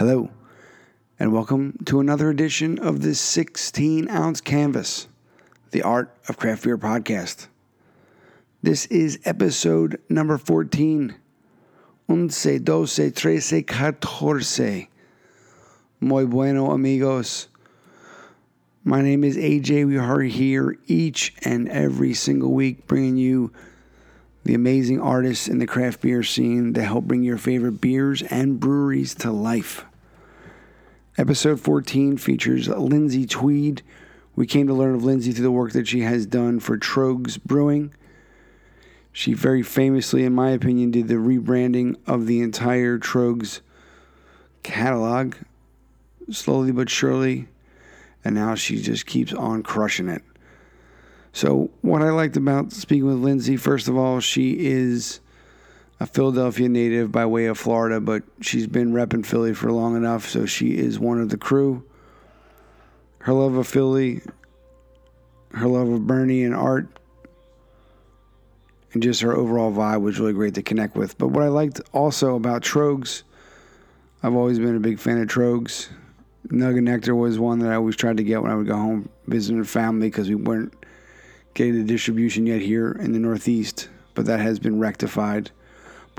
Hello, and welcome to another edition of this 16 ounce canvas, the Art of Craft Beer podcast. This is episode number 14. Once, doce, trece, catorce. Muy bueno, amigos. My name is AJ. We are here each and every single week bringing you the amazing artists in the craft beer scene that help bring your favorite beers and breweries to life. Episode 14 features Lindsey Tweed. We came to learn of Lindsey through the work that she has done for Tröegs Brewing. She very famously, in my opinion, did the rebranding of the entire Tröegs catalog, slowly but surely, and now she just keeps on crushing it. So, what I liked about speaking with Lindsey, first of all, she is a Philadelphia native by way of Florida, but she's been repping Philly for long enough, so she is one of the crew. Her love of Philly, her love of Bernie and art, and just her overall vibe was really great to connect with. But what I liked also about Tröegs, I've always been a big fan of Tröegs. Nug and Nectar was one that I always tried to get when I would go home visiting family because we weren't getting the distribution yet here in the Northeast, but that has been rectified.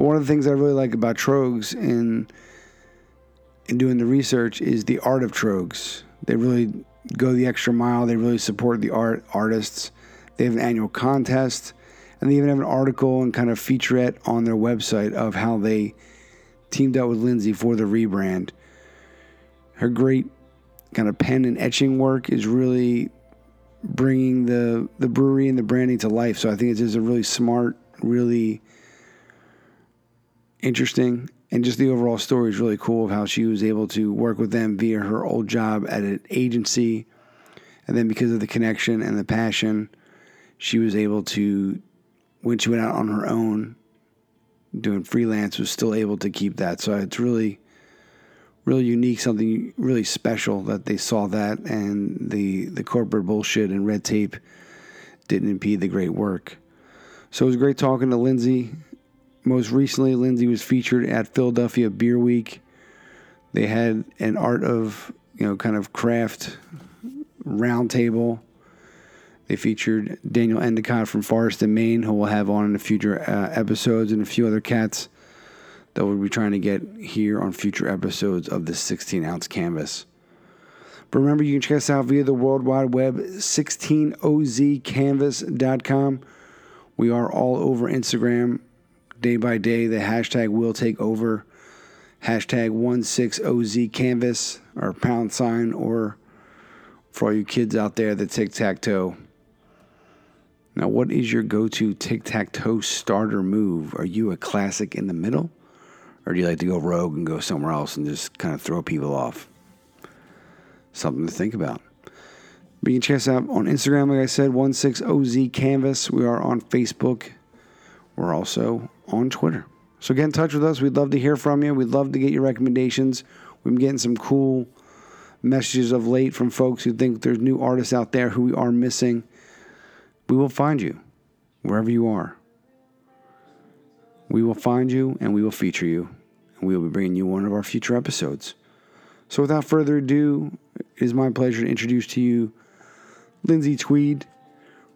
But one of the things I really like about Tröegs in in doing the research is the art of Tröegs. They really go the extra mile. They really support the art artists. They have an annual contest and they even have an article and kind of featurette on their website of how they teamed up with Lindsey for the rebrand. Her great kind of pen and etching work is really bringing the the brewery and the branding to life. So I think it's just a really smart, really interesting, and just the overall story is really cool of how she was able to work with them via her old job at an agency, and then because of the connection and the passion, she was able to when she went out on her own doing freelance was still able to keep that. So it's really really unique, something really special that they saw that and the the corporate bullshit and red tape didn't impede the great work. So it was great talking to Lindsey. Most recently, Lindsey was featured at Philadelphia Beer Week. They had an art of, you know, kind of craft roundtable they featured Daniel Endicott from Forest and Main, who we'll have on in the future uh, episodes, and a few other cats that we'll be trying to get here on future episodes of the 16 ounce canvas. But remember, you can check us out via the World Wide Web, 16ozcanvas.com. We are all over Instagram day by day. The hashtag will take over. Hashtag 16ozcanvas or pound sign, or for all you kids out there, the tic tac toe. Now, what is your go to tic tac toe starter move? Are you a classic in the middle? Or do you like to go rogue and go somewhere else and just kind of throw people off? Something to think about. But you can check us out on Instagram, like I said, 16OZ Canvas. We are on Facebook. We're also on Twitter. So get in touch with us. We'd love to hear from you. We'd love to get your recommendations. We've been getting some cool messages of late from folks who think there's new artists out there who we are missing. We will find you wherever you are. We will find you and we will feature you, and we will be bringing you one of our future episodes. So, without further ado, it is my pleasure to introduce to you Lindsey Tweed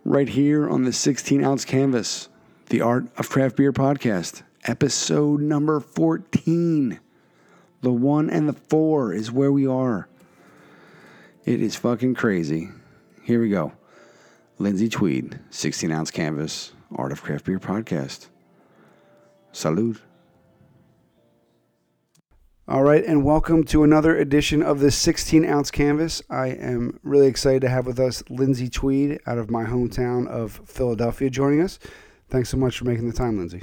right here on the 16 ounce canvas, the Art of Craft Beer podcast, episode number 14. The one and the four is where we are. It is fucking crazy. Here we go. Lindsey Tweed, 16 ounce canvas, Art of Craft Beer podcast. Salud. All right, and welcome to another edition of the 16 ounce canvas. I am really excited to have with us Lindsey Tweed out of my hometown of Philadelphia joining us. Thanks so much for making the time, Lindsey.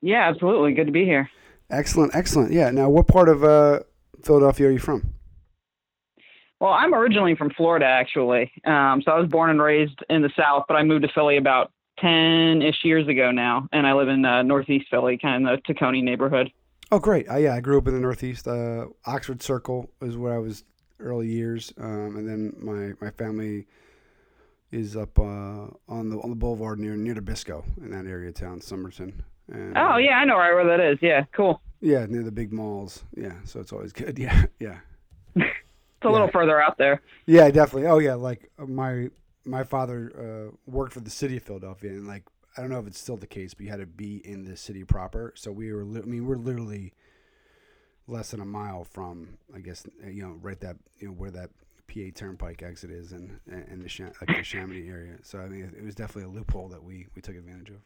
Yeah, absolutely. Good to be here. Excellent, excellent. Yeah. Now, what part of uh, Philadelphia are you from? Well, I'm originally from Florida, actually. Um, so I was born and raised in the South, but I moved to Philly about 10 ish years ago now. And I live in uh, Northeast Philly, kind of the Tacony neighborhood. Oh, great. Uh, yeah, I grew up in the Northeast. Uh, Oxford Circle is where I was early years. Um, and then my, my family is up uh, on the on the boulevard near near Nabisco in that area of town, Somerton. And, oh, yeah, I know right where that is. Yeah, cool. Yeah, near the big malls. Yeah, so it's always good. Yeah, yeah. it's a little further out there. Yeah, definitely. Oh yeah, like uh, my my father uh, worked for the city of Philadelphia, and like I don't know if it's still the case, but you had to be in the city proper. So we were, li- I mean, we're literally less than a mile from, I guess, uh, you know, right that, you know, where that PA Turnpike exit is, and and the Sham- like the Chamonix area. So I mean, it was definitely a loophole that we we took advantage of.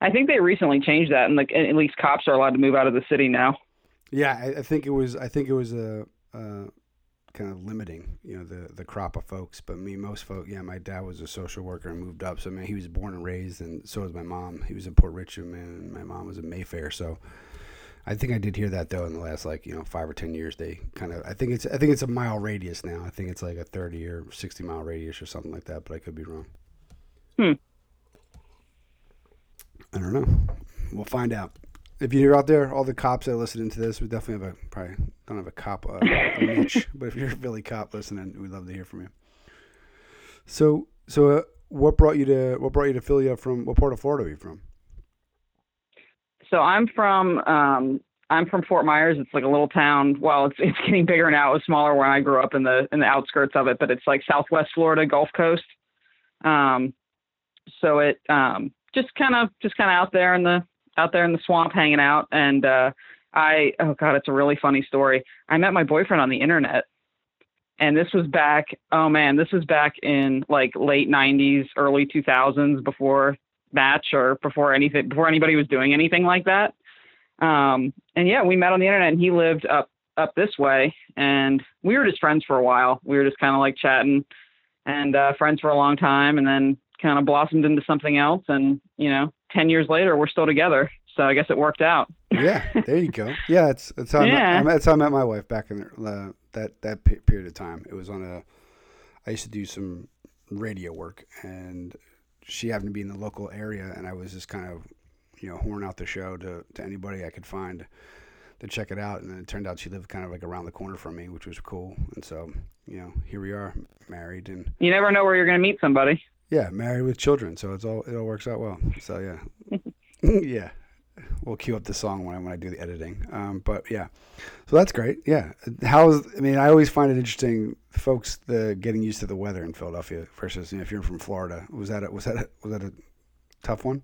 I think they recently changed that, and like at least cops are allowed to move out of the city now. Yeah, I, I think it was. I think it was a. Uh, kind of limiting, you know, the the crop of folks. But me, most folk, yeah, my dad was a social worker and moved up. So I mean, he was born and raised, and so was my mom. He was in Port Richmond, and my mom was in Mayfair. So I think I did hear that though in the last like you know five or ten years. They kind of, I think it's, I think it's a mile radius now. I think it's like a thirty or sixty mile radius or something like that. But I could be wrong. Hmm. I don't know. We'll find out if you're out there, all the cops that are listening to this, we definitely have a probably don't have a cop uh, a niche, but if you're a Philly cop listening, we'd love to hear from you. So, so uh, what brought you to what brought you to Philly? From what part of Florida are you from? So I'm from um, I'm from Fort Myers. It's like a little town. Well, it's it's getting bigger now. It was smaller when I grew up in the in the outskirts of it, but it's like Southwest Florida, Gulf Coast. Um, so it um, just kind of just kind of out there in the out there in the swamp hanging out and uh I oh god, it's a really funny story. I met my boyfriend on the internet. And this was back oh man, this was back in like late 90s, early 2000s before Match or before anything before anybody was doing anything like that. Um and yeah, we met on the internet and he lived up up this way and we were just friends for a while. We were just kind of like chatting and uh friends for a long time and then kind of blossomed into something else and, you know, 10 years later, we're still together. So I guess it worked out. yeah, there you go. Yeah, it's that's how, yeah. I met, that's how I met my wife back in the, uh, that that period of time. It was on a. I used to do some radio work, and she happened to be in the local area, and I was just kind of, you know, horn out the show to to anybody I could find to check it out. And then it turned out she lived kind of like around the corner from me, which was cool. And so, you know, here we are, married, and you never know where you're going to meet somebody. Yeah, married with children, so it's all it all works out well. So yeah, yeah, we'll cue up the song when I when I do the editing. Um, but yeah, so that's great. Yeah, how's I mean, I always find it interesting, folks, the getting used to the weather in Philadelphia versus you know, if you're from Florida. Was that a, was that a, was that a tough one?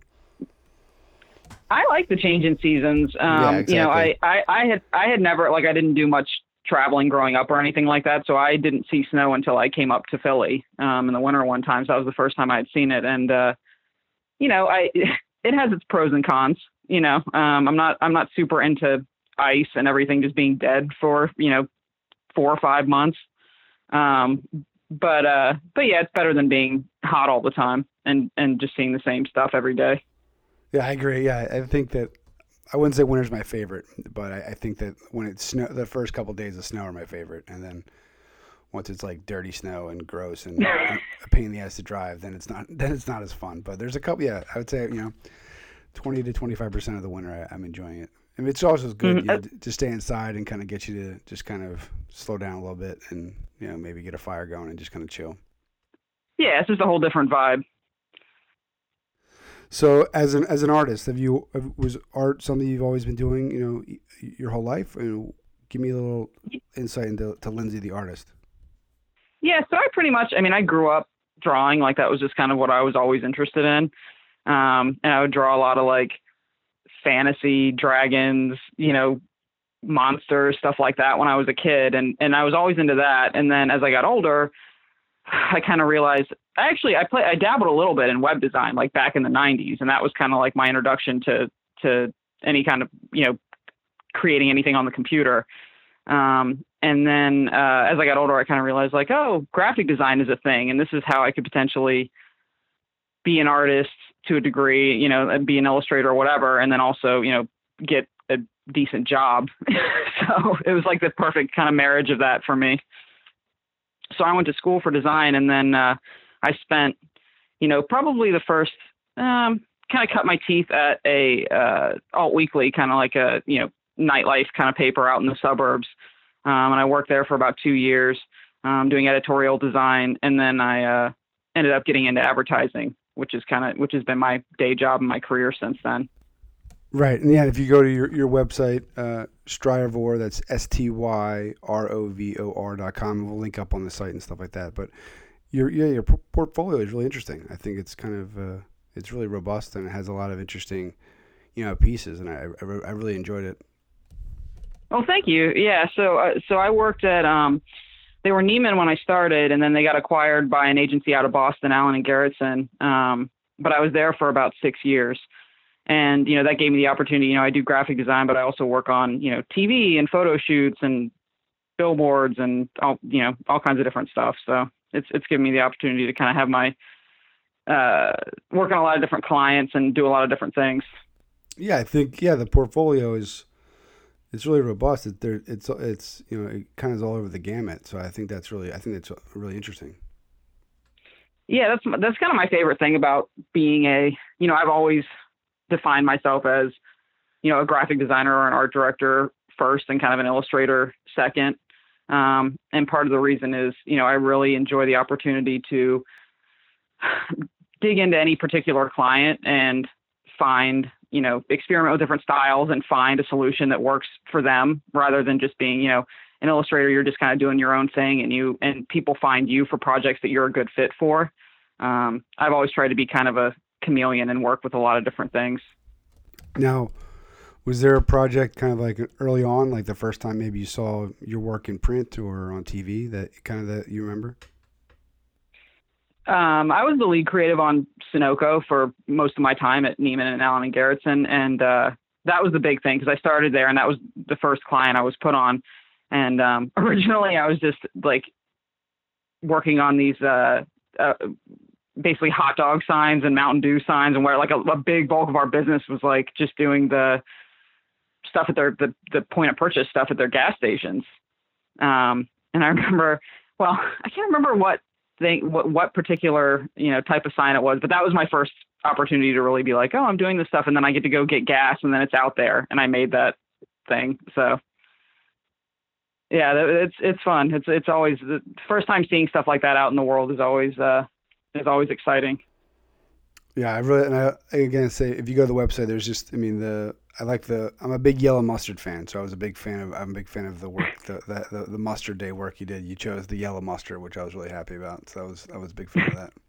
I like the change in seasons. Um, yeah, exactly. You know, I, I I had I had never like I didn't do much traveling growing up or anything like that. So I didn't see snow until I came up to Philly um, in the winter one time. So that was the first time I had seen it. And, uh, you know, I, it has its pros and cons, you know, um, I'm not, I'm not super into ice and everything just being dead for, you know, four or five months. Um, but, uh, but yeah, it's better than being hot all the time and, and just seeing the same stuff every day. Yeah, I agree. Yeah. I think that I wouldn't say winter's my favorite, but I, I think that when it's snow, the first couple of days of snow are my favorite, and then once it's like dirty snow and gross and a pain in the ass to drive, then it's not then it's not as fun. But there's a couple, yeah, I would say you know, twenty to twenty five percent of the winter I, am enjoying it. I mean, it's also good mm-hmm. you know, to stay inside and kind of get you to just kind of slow down a little bit and you know maybe get a fire going and just kind of chill. Yeah, it's just a whole different vibe. So, as an as an artist, have you was art something you've always been doing? You know, your whole life. And give me a little insight into to Lindsey, the artist. Yeah, so I pretty much. I mean, I grew up drawing. Like that was just kind of what I was always interested in. Um, and I would draw a lot of like fantasy dragons, you know, monsters, stuff like that when I was a kid, and and I was always into that. And then as I got older, I kind of realized actually I play I dabbled a little bit in web design like back in the 90s and that was kind of like my introduction to to any kind of you know creating anything on the computer um, and then uh, as I got older I kind of realized like oh graphic design is a thing and this is how I could potentially be an artist to a degree you know and be an illustrator or whatever and then also you know get a decent job. So it was like the perfect kind of marriage of that for me. So I went to school for design and then uh, I spent, you know, probably the first um, kind of cut my teeth at a uh, alt weekly, kind of like a you know nightlife kind of paper out in the suburbs, um, and I worked there for about two years um, doing editorial design, and then I uh, ended up getting into advertising, which is kind of which has been my day job and my career since then. Right, and yeah, if you go to your your website, uh, Styrovor, that's S T Y R O V O R dot com. We'll link up on the site and stuff like that. But your yeah your portfolio is really interesting. I think it's kind of uh, it's really robust and it has a lot of interesting you know pieces, and I I, I really enjoyed it. Well, thank you. Yeah, so uh, so I worked at um, they were Neiman when I started, and then they got acquired by an agency out of Boston, Allen and Gerritsen. Um, but I was there for about six years and you know that gave me the opportunity you know i do graphic design but i also work on you know tv and photo shoots and billboards and all you know all kinds of different stuff so it's it's given me the opportunity to kind of have my uh, work on a lot of different clients and do a lot of different things yeah i think yeah the portfolio is it's really robust. It, there it's it's you know it kind of all over the gamut. So i think that's really i think that's really interesting. Yeah that's that's kind of my favorite thing about being a you know i've always defined myself as, you know, a graphic designer or an art director first and kind of an illustrator second. Um, and part of the reason is, you know, I really enjoy the opportunity to dig into any particular client and find, you know, experiment with different styles and find a solution that works for them rather than just being, you know, an illustrator, you're just kind of doing your own thing and you and people find you for projects that you're a good fit for. Um, I've always tried to be kind of a chameleon and work with a lot of different things. Now, was there a project kind of like early on, like the first time maybe you saw your work in print or on TV that kind of that you remember? Um, I was the lead creative on Sunoco for most of my time at Neiman and Allen and Gerritsen, and uh, that was the big thing because I started there, and that was the first client I was put on. And um, originally, I was just like working on these uh, uh, basically hot dog signs and Mountain Dew signs, and where like a, a big bulk of our business was like just doing the stuff at their the, the point of purchase stuff at their gas stations. Um, and I remember, well, I can't remember what thing, what what particular you know type of sign it was, but that was my first opportunity to really be like, oh, I'm doing this stuff, and then I get to go get gas, and then it's out there, and I made that thing. So yeah, it's it's fun. It's it's always the first time seeing stuff like that out in the world is always uh, is always exciting. Yeah, I really and I again say if you go to the website, there's just I mean the I like the I'm a big yellow mustard fan, so I was a big fan of I'm a big fan of the work the the, the, the mustard day work you did. You chose the yellow mustard, which I was really happy about. So I was I was a big fan of that.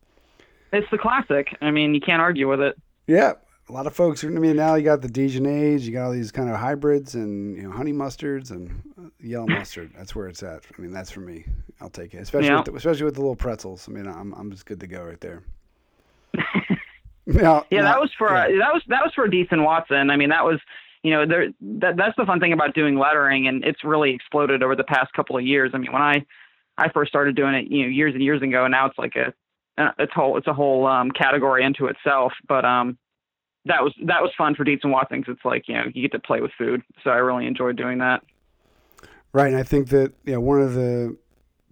It's the classic. I mean, you can't argue with it. Yeah, a lot of folks. I mean, now you got the Dijonnaise, you got all these kind of hybrids, and you know, honey mustards and yellow mustard. That's where it's at. I mean, that's for me. I'll take it, especially yeah. with the, especially with the little pretzels. I mean, I'm I'm just good to go right there. yeah, that was for yeah. that was that was for and Watson. I mean, that was you know there that that's the fun thing about doing lettering, and it's really exploded over the past couple of years. I mean, when I I first started doing it, you know, years and years ago, and now it's like a it's whole it's a whole um, category into itself. But um, that was that was fun for Dietz and Watson because it's like you know you get to play with food. So I really enjoyed doing that. Right, and I think that you know one of the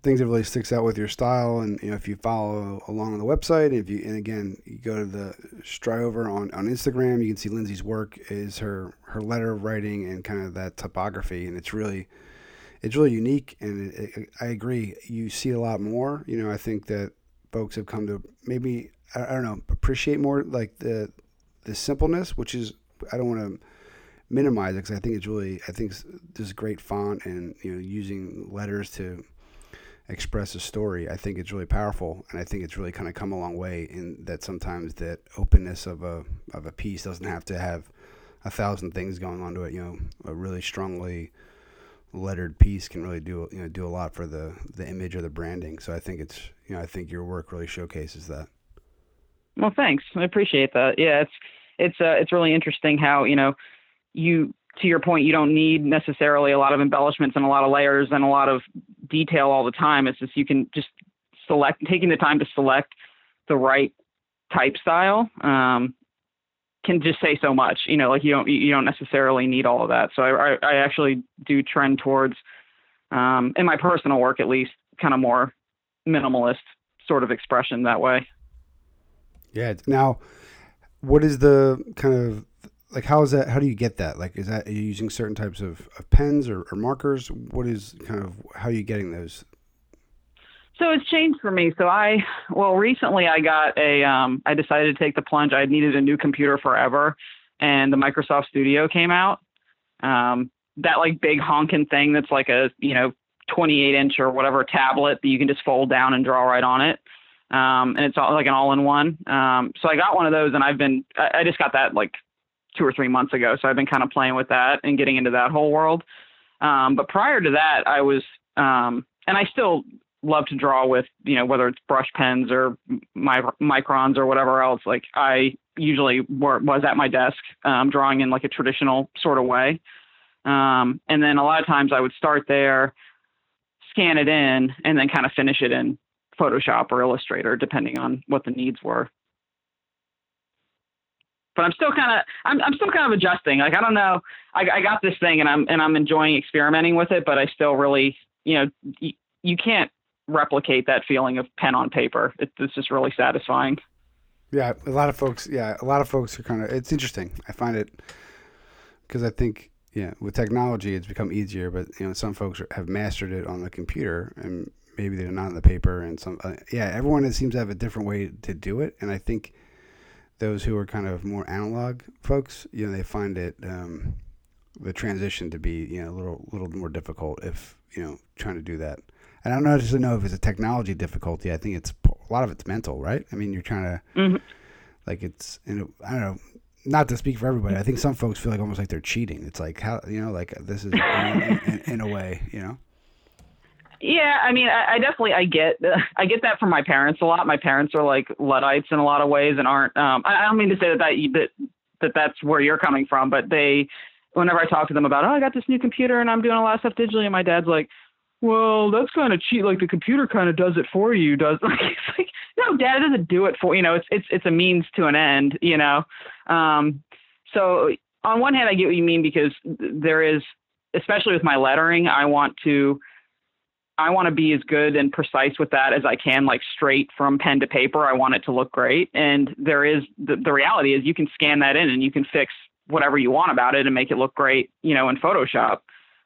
things that really sticks out with your style, and you know if you follow along on the website, if you and again you go to the Styrovor on on Instagram, you can see Lindsey's work is her her letter writing and kind of that typography, and it's really it's really unique. And it, it, I agree, you see a lot more. You know, I think that folks have come to maybe I, I don't know appreciate more like the the simpleness, which is I don't want to minimize it because I think it's really I think this great font and you know using letters to express a story. I think it's really powerful, and I think it's really kind of come a long way in that sometimes that openness of a of a piece doesn't have to have a thousand things going on to it. You know, a really strongly lettered piece can really do you know do a lot for the the image or the branding. So I think it's you know I think your work really showcases that. Well, thanks. I appreciate that. Yeah, it's it's uh, it's really interesting how you know you to your point you don't need necessarily a lot of embellishments and a lot of layers and a lot of detail all the time. It's just you can just select taking the time to select the right type style um, can just say so much. You know, like you don't you don't necessarily need all of that. So I I, I actually do trend towards um, in my personal work at least kind of more minimalist sort of expression that way. Yeah. Now, what is the kind of like how is that how do you get that like is that are you using certain types of, of pens or, or, markers what is kind of how are you getting those so it's changed for me so i well recently i got a um i decided to take the plunge i needed a new computer forever and the Microsoft Studio came out. Um, that like big honking thing that's like a you know 28 inch or whatever tablet that you can just fold down and draw right on it. Um, and it's all like an all-in-one. Um, so I got one of those, and I've been I, I just got that like two or three months ago. So I've been kind of playing with that and getting into that whole world. Um, but prior to that, I was, um, and I still love to draw with, you know, whether it's brush pens or my microns or whatever else. Like I usually were, was at my desk um, drawing in like a traditional sort of way. Um, and then a lot of times I would start there, scan it in, and then kind of finish it in Photoshop or Illustrator, depending on what the needs were but I'm still kind of I'm I'm still kind of adjusting. Like I don't know, I, I got this thing and I'm and I'm enjoying experimenting with it, but I still really you know y- you can't replicate that feeling of pen on paper. It, it's just really satisfying. Yeah, a lot of folks. Yeah, a lot of folks are kind of. It's interesting. I find it because I think yeah, with technology, it's become easier. But you know, some folks have mastered it on the computer, and maybe they're not on the paper. And some, uh, yeah, everyone seems to have a different way to do it. And I think those who are kind of more analog folks, you know, they find it um, the transition to be you know a little little more difficult if you know trying to do that. And I don't necessarily know if it's a technology difficulty. I think it's a lot of it's mental, right? I mean, you're trying to mm-hmm. like it's I don't know. Not to speak for everybody, I think some folks feel like almost like they're cheating. It's like how you know, like this is in, in, in a way, you know. Yeah, I mean, I, I definitely I get I get that from my parents a lot. My parents are like luddites in a lot of ways and aren't. Um, I, I don't mean to say that that that that that's where you're coming from, but they, whenever I talk to them about, oh, I got this new computer and I'm doing a lot of stuff digitally, and my dad's like, well, that's kind of cheat. Like the computer kind of does it for you. Does like it's like no, dad doesn't do it for you know. It's it's it's a means to an end. You know. Um, so on one hand, I get what you mean because there is, especially with my lettering, I want to I want to be as good and precise with that as I can, like straight from pen to paper. I want it to look great. And there is the, the reality is you can scan that in and you can fix whatever you want about it and make it look great, you know, in Photoshop.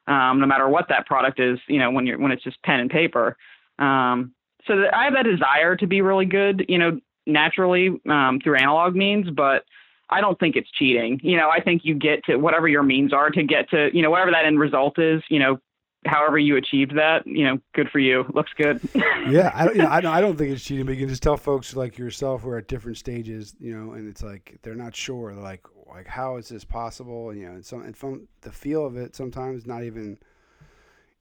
Um, no matter what that product is, you know, when you're when it's just pen and paper. Um, so that I have that desire to be really good, you know, naturally um, through analog means, but I don't think it's cheating. You know, I think you get to whatever your means are to get to, you know, whatever that end result is, you know, however you achieved that, you know, good for you. Looks good. yeah, I don't, you know, I don't, I don't think it's cheating, but you can just tell folks like yourself who are at different stages, you know, and it's like they're not sure. They're like, like how is this possible? And, you know, and some and from the feel of it, sometimes not even,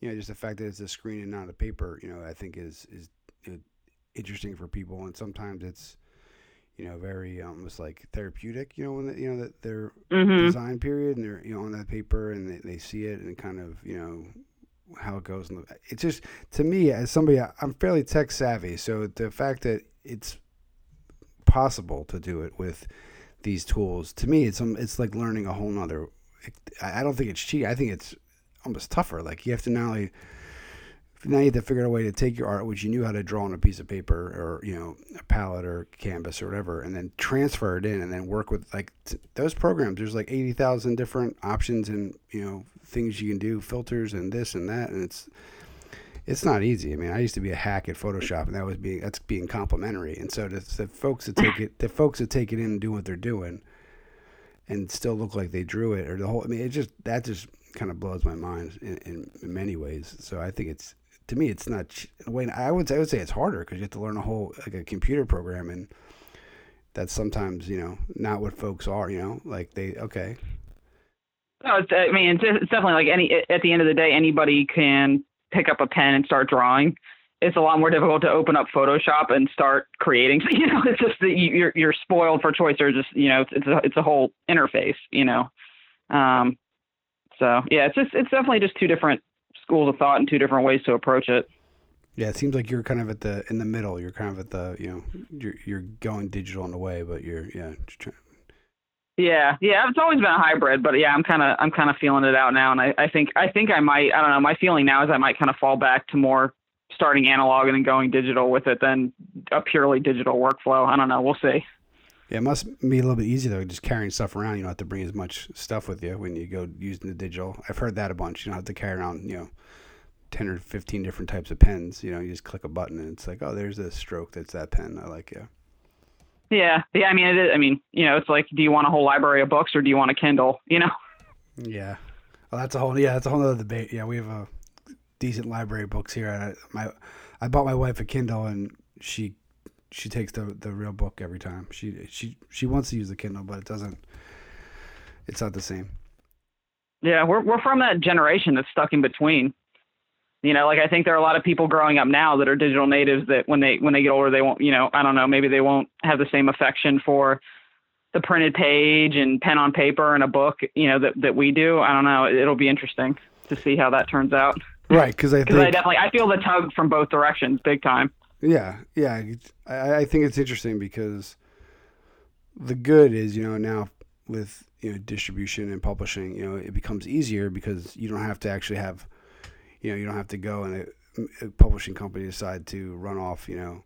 you know, just the fact that it's a screen and not a paper, you know, I think is is you know, interesting for people, and sometimes it's you know, very almost like therapeutic, you know, when the, you know that their mm-hmm. design period and they're you know on that paper and they, they see it and kind of you know how it goes. It's just to me as somebody, I'm fairly tech savvy, so the fact that it's possible to do it with these tools, to me, it's um, it's like learning a whole nother. I don't think it's cheap. I think it's almost tougher. Like you have to not only now you have to figure out a way to take your art, which you knew how to draw on a piece of paper or you know a palette or canvas or whatever, and then transfer it in, and then work with like t- those programs. There's like eighty thousand different options and you know things you can do, filters and this and that, and it's it's not easy. I mean, I used to be a hack at Photoshop, and that was being that's being complimentary. And so the, the folks that take it, the folks that take it in and do what they're doing, and still look like they drew it, or the whole. I mean, it just that just kind of blows my mind in, in, in many ways. So I think it's to me, it's not. Wait, I would I would say it's harder because you have to learn a whole like a computer program, and that's sometimes you know not what folks are. You know, like they okay. No, I mean, it's, definitely like any. At the end of the day, anybody can pick up a pen and start drawing. It's a lot more difficult to open up Photoshop and start creating. You know, it's just that you're you're spoiled for choice, or just you know, it's a, it's a whole interface. You know, um, so yeah, it's just it's definitely just two different schools of thought and two different ways to approach it. Yeah, it seems like you're kind of at the in the middle. You're kind of at the you know you're you're going digital in a way, but you're yeah. Trying... Yeah, yeah, it's always been a hybrid, but yeah, I'm kind of I'm kind of feeling it out now, and I, I think I think I might I don't know. My feeling now is I might kind of fall back to more starting analog and then going digital with it than a purely digital workflow. I don't know. We'll see. Yeah, it must be a little bit easier though, just carrying stuff around. You don't have to bring as much stuff with you when you go using the digital. I've heard that a bunch. You don't have to carry around, you know, ten or fifteen different types of pens. You know, you just click a button and it's like, oh, there's a stroke that's that pen. I like yeah. Yeah, yeah. I mean, it is, I mean, you know, it's like, do you want a whole library of books or do you want a Kindle? You know. Yeah. Well, that's a whole yeah, that's a whole other debate. Yeah, we have a decent library of books here. I, my I bought my wife a Kindle and she she takes the the real book every time. She she she wants to use the Kindle, but it doesn't. It's not the same. Yeah, we're we're from that generation that's stuck in between. You know, like I think there are a lot of people growing up now that are digital natives that when they when they get older they won't, you know, I don't know, maybe they won't have the same affection for the printed page and pen on paper and a book, you know, that that we do. I don't know. It'll be interesting to see how that turns out. Right, because I think I definitely I feel the tug from both directions, big time. Yeah, yeah. I, I think it's interesting because the good is, you know, now with you know distribution and publishing, you know, it becomes easier because you don't have to actually have, you know, you don't have to go and a, a publishing company decide to run off, you know,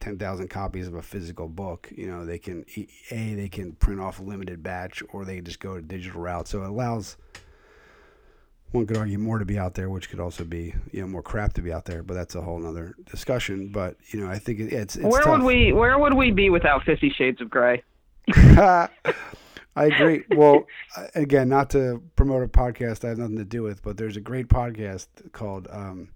ten thousand copies of a physical book. You know, they can a they can print off a limited batch, or they just go a digital route. So it allows. One could argue more to be out there, which could also be you know more crap to be out there, but that's a whole nother discussion. But you know, I think it, it's, it's where tough. would we where would we be without Fifty Shades of Grey? I agree. Well, again, not to promote a podcast I have nothing to do with, but there's a great podcast called um,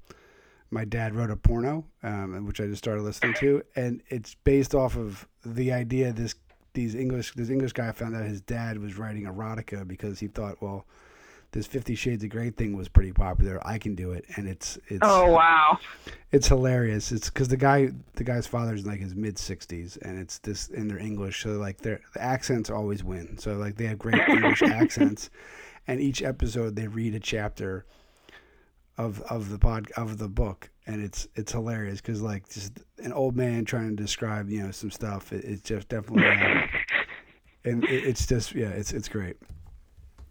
"My Dad Wrote a Porno," um, which I just started listening to, and it's based off of the idea this these English this English guy found out his dad was writing erotica because he thought, well, this Fifty Shades of Grey thing was pretty popular. I can do it, and it's it's Oh wow. it's hilarious. It's because the guy, the guy's father's in like his mid sixties, and it's this in their English. So like their the accents always win. So like they have great English accents, and each episode they read a chapter of of the pod of the book, and it's it's hilarious because like just an old man trying to describe you know some stuff. It, it's just definitely, uh, and it, it's just yeah, it's it's great.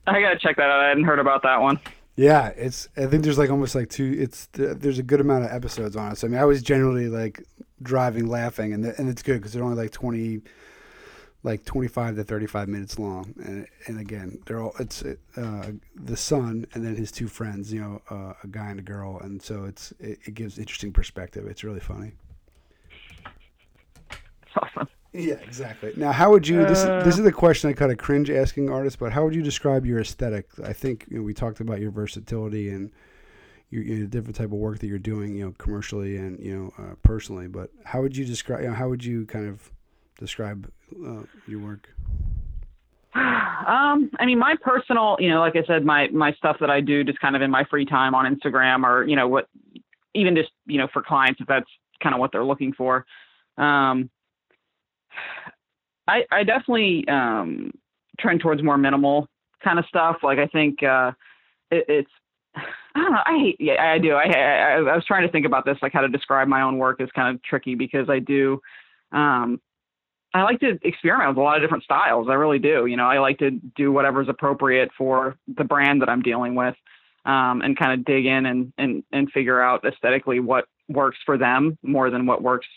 I gotta check that out. I hadn't heard about that one. Yeah, it's. I think there's like almost like two. It's there's a good amount of episodes on it. So I mean, I was generally like driving, laughing, and the, and it's good because they're only like twenty, like twenty five to thirty five minutes long. And and again, they're all it's uh, the son and then his two friends. You know, uh, a guy and a girl, and so it's it, it gives interesting perspective. It's really funny. It's awesome. Yeah, exactly. Now, how would you? This, this is the question I kind of cringe asking artists, but how would you describe your aesthetic? I think you know, we talked about your versatility and your, your different type of work that you're doing, you know, commercially and you know, uh, personally. But how would you describe? You know, how would you kind of describe uh, your work? Um, I mean, my personal, you know, like I said, my my stuff that I do just kind of in my free time on Instagram, or you know, what, even just you know, for clients if that's kind of what they're looking for. Um, I I definitely um trend towards more minimal kind of stuff. Like I think uh, it, it's I don't know. I hate. Yeah, I do. I, I I was trying to think about this, like how to describe my own work is kind of tricky because I do. Um, I like to experiment with a lot of different styles. I really do. You know, I like to do whatever's appropriate for the brand that I'm dealing with, um, and kind of dig in and, and and figure out aesthetically what works for them more than what works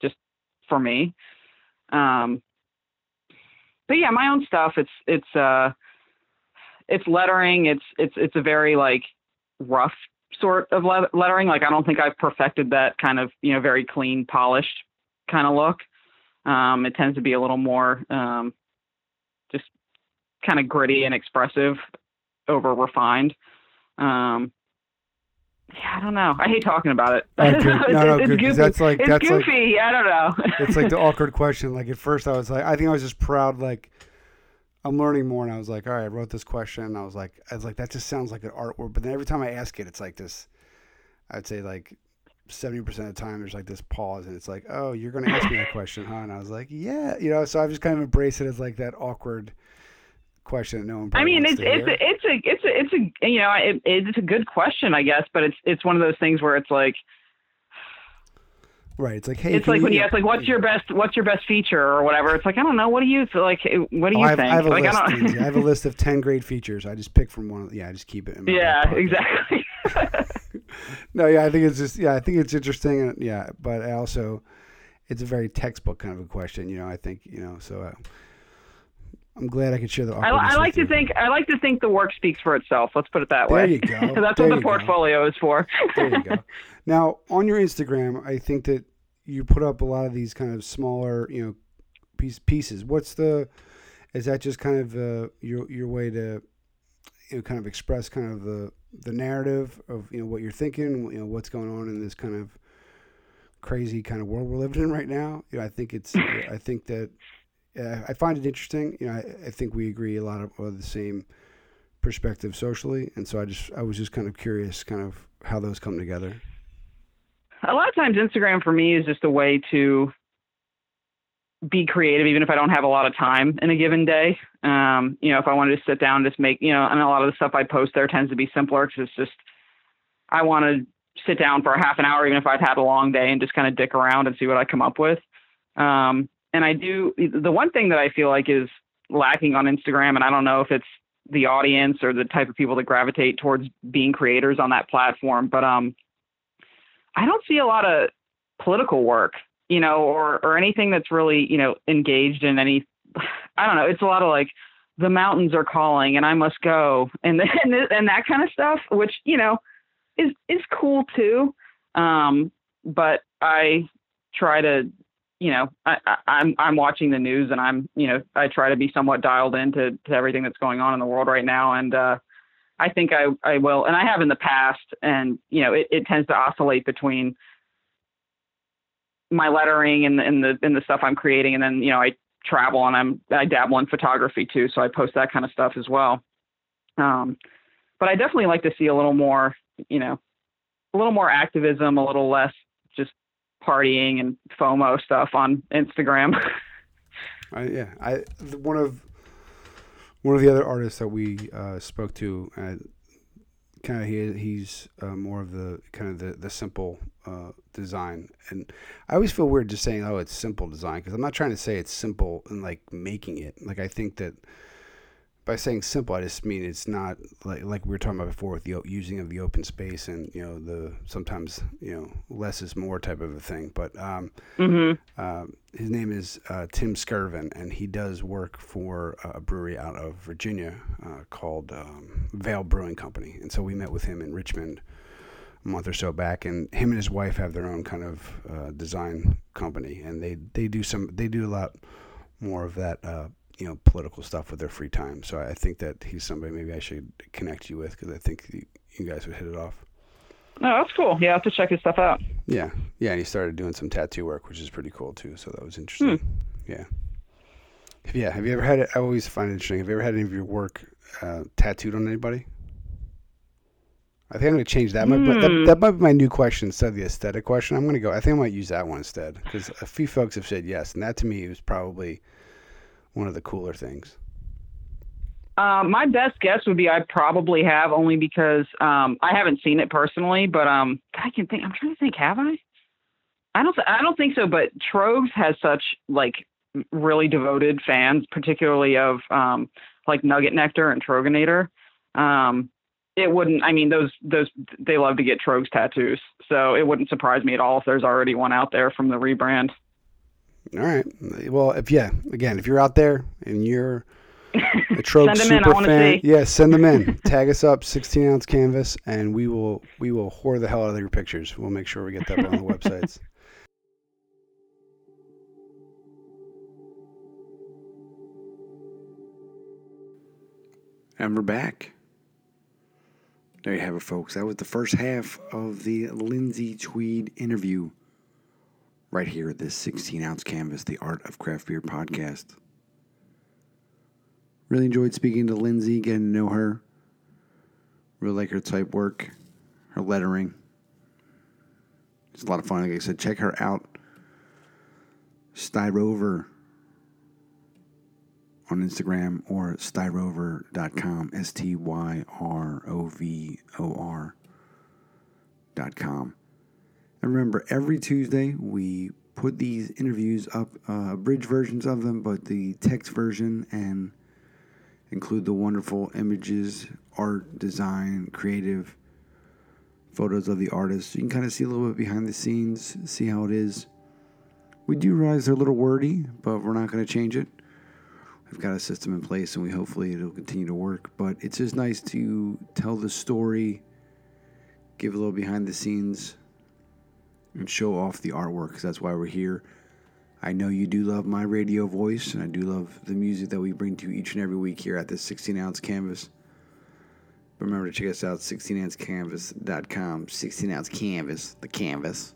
just for me. Um, but yeah, my own stuff. It's it's uh, it's lettering. It's it's it's a very like rough sort of le- lettering. Like I don't think I've perfected that kind of you know very clean, polished kind of look. Um, it tends to be a little more um, just kind of gritty and expressive over refined. Um, yeah, I don't know. I hate talking about it. Okay. No, it's, no, it's good, 'cause goofy. that's like- it's that's like- goofy. I don't know. It's like the awkward question. Like at first, I was like, I think I was just proud. Like I'm learning more, and I was like, all right, I wrote this question. And I was like, I was like, that just sounds like an artwork. But then every time I ask it, it's like this. I'd say like seventy percent of the time, there's like this pause, and it's like, oh, you're going to ask me that question, huh? And I was like, yeah, you know. So I've just kind of embraced it as like that awkward question that no one. I mean, it's it's a, it's a it's a it's a you know it, it's a good question, I guess, but it's it's one of those things where it's like right. It's like, hey, it's like when you ask like what's your best what's your best feature or whatever. It's like I don't know. What do you like? What do Oh, you I have, think? I have a like list. I don't. I have a list of ten great features. I just pick from one. of- Yeah, I just keep it. In my back yeah, exactly. No, yeah, I think it's just yeah, I think it's interesting, yeah, but I also, it's a very textbook kind of a question, you know. I think you know, so uh, I'm glad I could share the. I, I like to you. think I like to think the work speaks for itself. Let's put it that way. There way. you go. That's There what the you go. portfolio is for. There you go. Now on your Instagram, I think that you put up a lot of these kind of smaller, you know, piece, pieces. What's the? Is that just kind of uh, your your way to you know, kind of express kind of the the narrative of you know what you're thinking, you know what's going on in this kind of crazy kind of world we're living in right now. You know, I think it's I think that uh, I find it interesting. You know, I, I think we agree a lot of, of the same perspective socially, and so I just I was just kind of curious, kind of how those come together. A lot of times, Instagram for me is just a way to be creative, even if I don't have a lot of time in a given day. Um, you know, if I wanted to sit down and just make, you know, and a lot of the stuff I post there tends to be simpler because it's just I want to sit down for a half an hour, even if I've had a long day, and just kind of dick around and see what I come up with. Um, and I do the one thing that I feel like is lacking on Instagram, and I don't know if it's the audience or the type of people that gravitate towards being creators on that platform. But um, I don't see a lot of political work, you know, or or anything that's really you know engaged in any. I don't know. It's a lot of like the mountains are calling and I must go and and and that kind of stuff, which you know is is cool too. Um, but I try to you know, I, I'm I'm watching the news and I'm you know I try to be somewhat dialed into to everything that's going on in the world right now. And uh, I think I I will and I have in the past and you know it, it tends to oscillate between my lettering and, and the and the stuff I'm creating. And then you know I travel and I'm I dabble in photography too. So I post that kind of stuff as well. Um, but I definitely like to see a little more you know a little more activism, a little less partying and FOMO stuff on Instagram. I, yeah, I one of one of the other artists that we uh, spoke to, kind of he he's uh, more of the kind of the the simple uh, design, and I always feel weird just saying, "Oh, it's simple design," because I'm not trying to say it's simple and like making it. Like I think that by saying simple, I just mean it's not like like we were talking about before with the using of the open space and you know the sometimes you know less is more type of a thing. But um, mm-hmm. uh, his name is uh, Tim Skirvin, and he does work for a brewery out of Virginia uh, called um, Veil Brewing Company. And so we met with him in Richmond a month or so back, and him and his wife have their own kind of uh, design company, and they they do some they do a lot more of that uh, you know political stuff with their free time. So I think that he's somebody maybe I should connect you with because I think you guys would hit it off. Oh, that's cool. Yeah, I have to check his stuff out. Yeah, yeah, and he started doing some tattoo work, which is pretty cool too. So that was interesting. Hmm. Yeah. Yeah. Have you ever had it? I always find it interesting. Have you ever had any of your work uh, tattooed on anybody? I think I'm going to change that. Mm. That, that might be my new question instead of the aesthetic question. I'm going to go. I think I might use that one instead because a few folks have said yes, and that to me was probably one of the cooler things? Uh, my best guess would be I probably have only because um, I haven't seen it personally, but um, I can think. I'm trying to think. Have I? I don't. I don't think so. But Tröegs has such like really devoted fans, particularly of um, like Nugget Nectar and Troegenator. Um, it wouldn't. I mean, those those they love to get Tröegs tattoos, so it wouldn't surprise me at all if there's already one out there from the rebrand. All right. Well, if yeah, again, if you're out there and you're a Trope super fan, yeah, send them in. Tag us up, 16 ounce canvas, and we will we will whore the hell out of your pictures. We'll make sure we get that on the websites. And we're back. There you have it, folks. That was the first half of the Lindsey Tweed interview right here at this 16 ounce canvas, the Art of Craft Beer podcast. Really enjoyed speaking to Lindsey, getting to know her. Really like her type work, her lettering. It's a lot of fun. Like I said, check her out. Styrovor on Instagram or styrovor.com, S T Y R O V O R.com. And remember, every Tuesday we put these interviews up, uh, bridge versions of them, but the text version and include the wonderful images, art, design, creative photos of the artists. You can kind of see a little bit behind the scenes, see how it is. We do realize they're a little wordy, but we're not going to change it. We've got a system in place and we hopefully it'll continue to work. But it's just nice to tell the story, give a little behind the scenes and show off the artwork because that's why we're here. I know you do love my radio voice, and I do love the music that we bring to you each and every week here at the 16 ounce canvas. Remember to check us out, 16ouncecanvas.com. 16 ounce canvas, the canvas.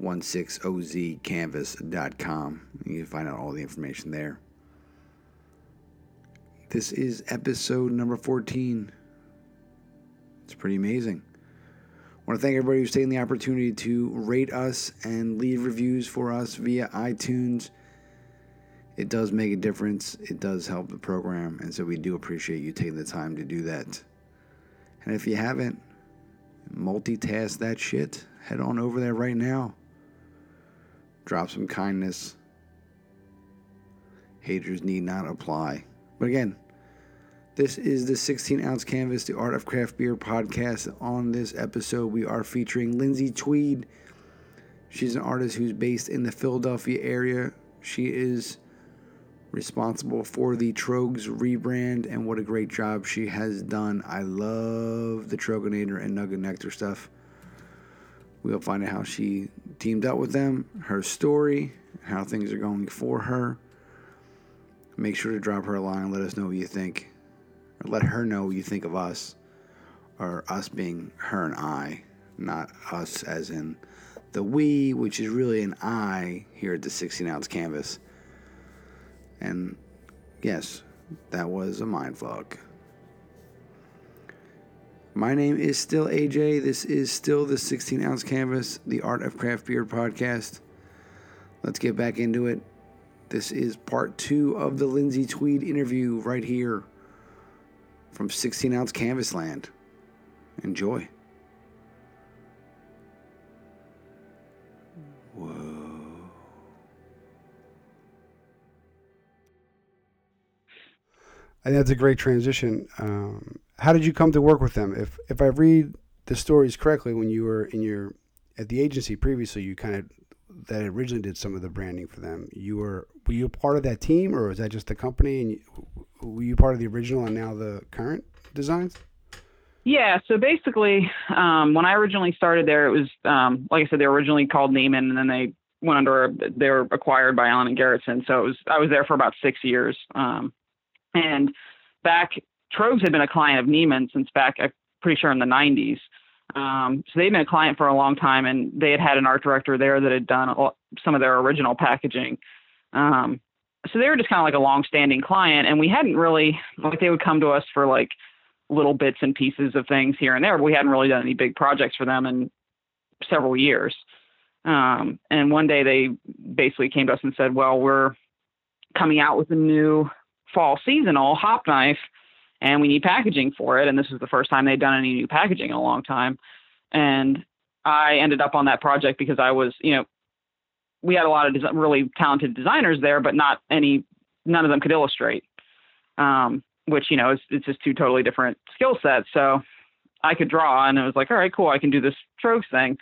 16ozcanvas.com. You can find out all the information there. This is episode number 14. It's pretty amazing. Want to thank everybody who's taken the opportunity to rate us and leave reviews for us via iTunes. It does make a difference. It does help the program, and so we do appreciate you taking the time to do that. And if you haven't, multitask that shit. Head on over there right now. Drop some kindness. Haters need not apply. But again, this is the 16 ounce canvas, the Art of Craft Beer podcast. On this episode, we are featuring Lindsey Tweed. She's an artist who's based in the Philadelphia area. She is responsible for the Tröegs rebrand, and what a great job she has done. I love the Troegenator and Nugget Nectar stuff. We'll find out how she teamed up with them, her story, how things are going for her. Make sure to drop her a line and let us know what you think let her know you think of us, or us being her and I, not us as in the we, which is really an I here at the 16 ounce canvas. And yes, that was a mind fuck. My name is still AJ. This is still the 16 ounce canvas, the Art of Craft Beer podcast. Let's get back into it. This is part two of the Lindsey Tweed interview right here from 16 ounce canvas land. Enjoy. Whoa. That's a great transition. Um, how did you come to work with them? If if I read the stories correctly, when you were in your at the agency previously, you kind of that originally did some of the branding for them. You were were you a part of that team, or was that just the company? And you, were you part of the original and now the current designs? Yeah, so basically, um, when I originally started there, it was um, like I said, they were originally called Neiman, and then they went under. They were acquired by Allen and Gerritsen. So it was I was there for about six years. Um, and back, Tröegs had been a client of Neiman since back, I'm pretty sure in the 90s. Um, so they'd been a client for a long time, and they had had an art director there that had done some of their original packaging. Um, so they were just kind of like a long-standing client, and we hadn't really like they would come to us for like little bits and pieces of things here and there. But we hadn't really done any big projects for them in several years. Um, and one day they basically came to us and said, "Well, we're coming out with a new fall seasonal hop knife, and we need packaging for it." And this is the first time they'd done any new packaging in a long time. And I ended up on that project because I was, you know, we had a lot of des- really talented designers there, but not any, none of them could illustrate. Um, which you know is it's just two totally different skill sets. So I could draw, and it was like, all right, cool, I can do this strokes thing.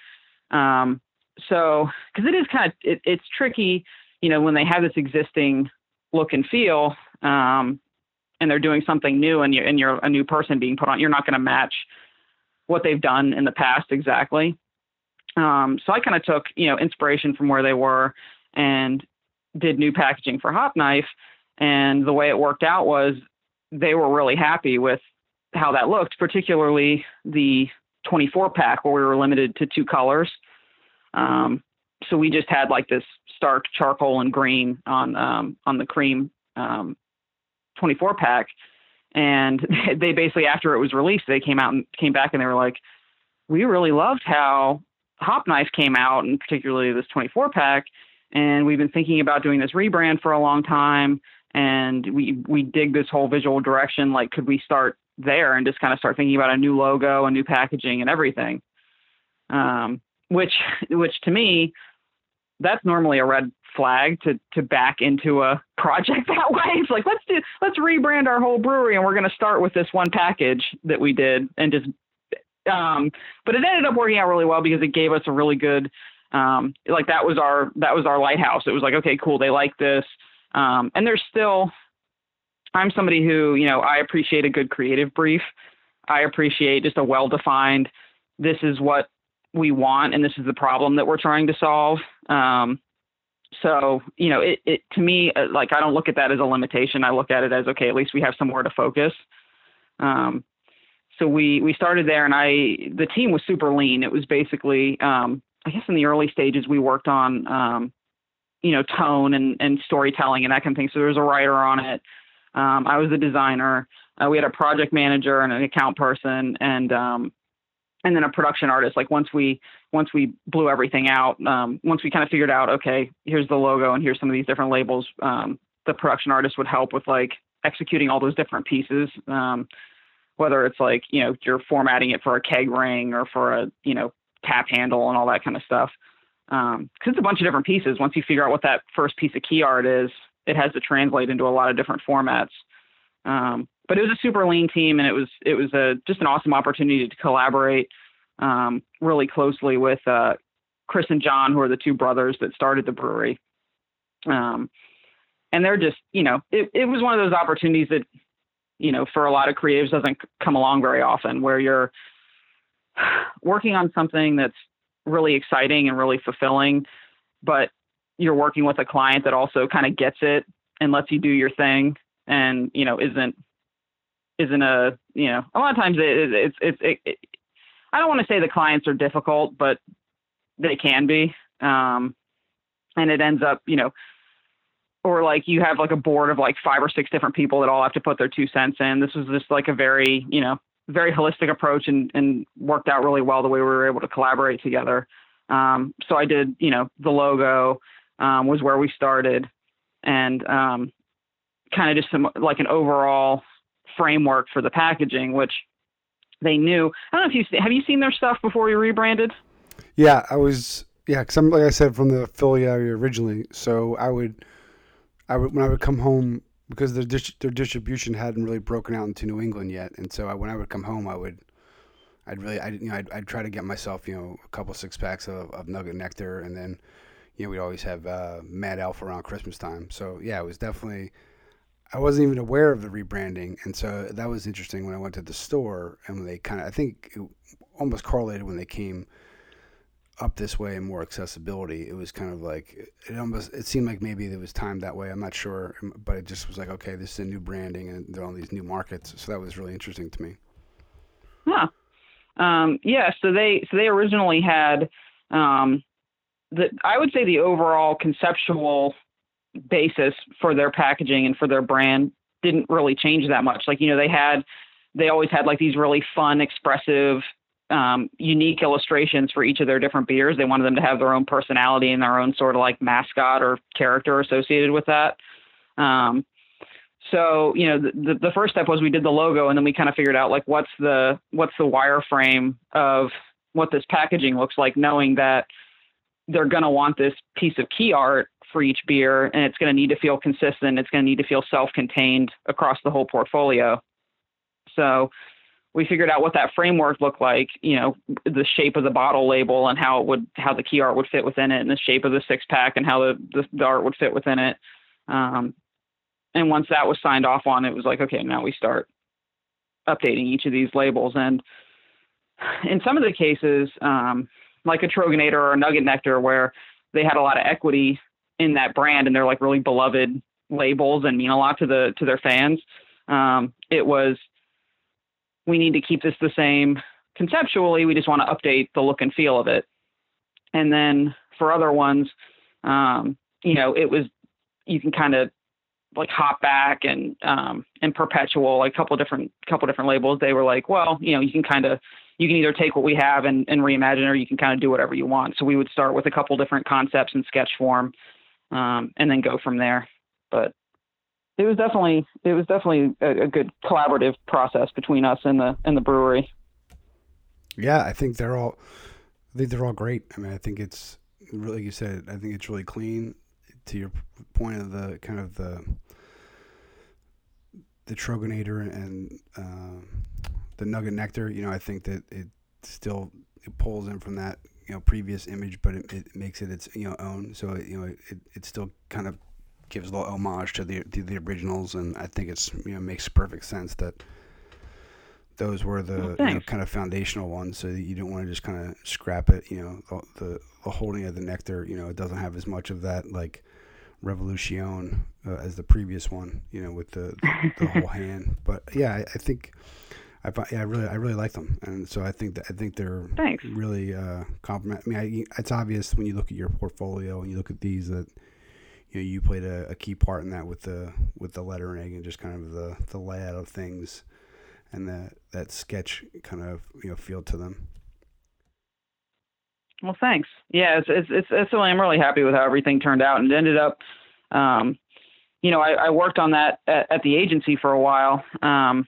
Um, so because it is kind of it, it's tricky, you know, when they have this existing look and feel, um, and they're doing something new, and you're and you're a new person being put on, you're not going to match what they've done in the past exactly. Um, so I kind of took, you know, inspiration from where they were and did new packaging for Hop Knife. And the way it worked out was they were really happy with how that looked, particularly the 24 pack where we were limited to two colors. Um, so we just had like this stark charcoal and green on um, on the cream um, 24 pack, and they basically after it was released, they came out and came back and they were like, we really loved how Hop Knife came out, and particularly this 24 pack. And we've been thinking about doing this rebrand for a long time, and we we dig this whole visual direction. Like, could we start there and just kind of start thinking about a new logo, a new packaging, and everything? Um, which which to me, that's normally a red flag to to back into a project that way. It's like let's do let's rebrand our whole brewery, and we're going to start with this one package that we did, and just um, but it ended up working out really well because it gave us a really good, um, like that was our that was our lighthouse. It was like, okay, cool, they like this, um, and there's still. I'm somebody who, you know, I appreciate a good creative brief. I appreciate just a well-defined. This is what we want, and this is the problem that we're trying to solve. Um, so you know, it, it to me uh, like I don't look at that as a limitation. I look at it as okay, at least we have somewhere to focus. Um, so we we started there, and I the team was super lean. It was basically um, I guess in the early stages we worked on um, you know tone and and storytelling and that kind of thing. So there was a writer on it. Um, I was the designer. Uh, we had a project manager and an account person, and um, and then a production artist. Like once we once we blew everything out, um, once we kind of figured out, okay, here's the logo and here's some of these different labels. Um, the production artist would help with like executing all those different pieces. Um, whether it's like you know you're formatting it for a keg ring or for a you know tap handle and all that kind of stuff because um, it's a bunch of different pieces. Once you figure out what that first piece of key art is it has to translate into a lot of different formats. Um, but it was a super lean team and it was it was a just an awesome opportunity to collaborate um, really closely with uh, chris and john who are the two brothers that started the brewery. Um, and they're just you know it, it was one of those opportunities that you know, for a lot of creatives doesn't come along very often where you're working on something that's really exciting and really fulfilling, but you're working with a client that also kind of gets it and lets you do your thing and, you know, isn't, isn't a, you know, a lot of times it, it's, it's, it, it, I don't want to say the clients are difficult, but they can be. Um, and it ends up, you know, or like you have like a board of like five or six different people that all have to put their two cents in. This was just like a very, you know, very holistic approach and, and worked out really well the way we were able to collaborate together. Um, so I did, you know, the logo um, was where we started and um, kind of just some like an overall framework for the packaging, which they knew. I don't know if you have you seen their stuff before you rebranded. Yeah, I was. Yeah, because I'm like I said from the Philly area originally, so I would I would, when I would come home because their their distribution hadn't really broken out into New England yet, and so I, when I would come home, I would I'd really I you know I'd, I'd try to get myself you know a couple six packs of, of Nugget Nectar, and then you know we'd always have uh, Mad Elf around Christmas time. So yeah, it was definitely I wasn't even aware of the rebranding, and so that was interesting when I went to the store and when they kind of I think it almost correlated when they came up this way and more accessibility, it was kind of like it almost it seemed like maybe it was timed that way. I'm not sure, but it just was like okay, this is a new branding and are all these new markets. So that was really interesting to me. Huh. Um, yeah. So they so they originally had um, the I would say the overall conceptual basis for their packaging and for their brand didn't really change that much. Like you know they had they always had like these really fun, expressive um, unique illustrations for each of their different beers. They wanted them to have their own personality and their own sort of like mascot or character associated with that. Um, so you know the, the first step was we did the logo and then we kind of figured out like what's the what's the wireframe of what this packaging looks like knowing that they're going to want this piece of key art for each beer and it's going to need to feel consistent it's going to need to feel self-contained across the whole portfolio so we figured out what that framework looked like, you know, the shape of the bottle label and how it would, how the key art would fit within it and the shape of the six pack and how the, the, the art would fit within it. Um, and once that was signed off on, it was like, okay, now we start updating each of these labels. And in some of the cases, um, like a Troegenator or a Nugget Nectar, where they had a lot of equity in that brand and they're like really beloved labels and mean a lot to the to their fans. Um, it was we need to keep this the same conceptually. We just want to update the look and feel of it. And then for other ones, um, you know, it was you can kind of like hop back and um, and perpetual like a couple different couple different labels. They were like, well, you know, you can kind of you can either take what we have and, and reimagine, or you can kind of do whatever you want. So we would start with a couple different concepts in sketch form, um, and then go from there. But it was definitely it was definitely a, a, good collaborative process between us and the and the brewery. Yeah, I think they're all I think they're all great. I mean, I think it's really like you said. I think it's really clean. To your point of the kind of the the Troegenator and uh, the Nugget Nectar, you know, I think that it still it pulls in from that you know previous image, but it, it makes it its you know own. So it, you know it, it still kind of gives a little homage to the to the originals, and I think it's you know makes perfect sense that those were the Oh, you know, kind of foundational ones, so you don't want to just kind of scrap it. You know, the, the the holding of the nectar. You know, it doesn't have as much of that like revolution uh, as the previous one. You know, with the the whole hand. But yeah, I, I think I yeah, I really I really like them, and so I think that I think they're Thanks. really uh, compliment. I mean, I, it's obvious when you look at your portfolio and you look at these that you know you played a, a key part in that with the with the lettering and just kind of the the layout of things and that that sketch kind of you know feel to them. Well, thanks. Yeah, it's it's it's, it's I'm really happy with how everything turned out, and ended up, um, you know, I, I worked on that at, at the agency for a while, um,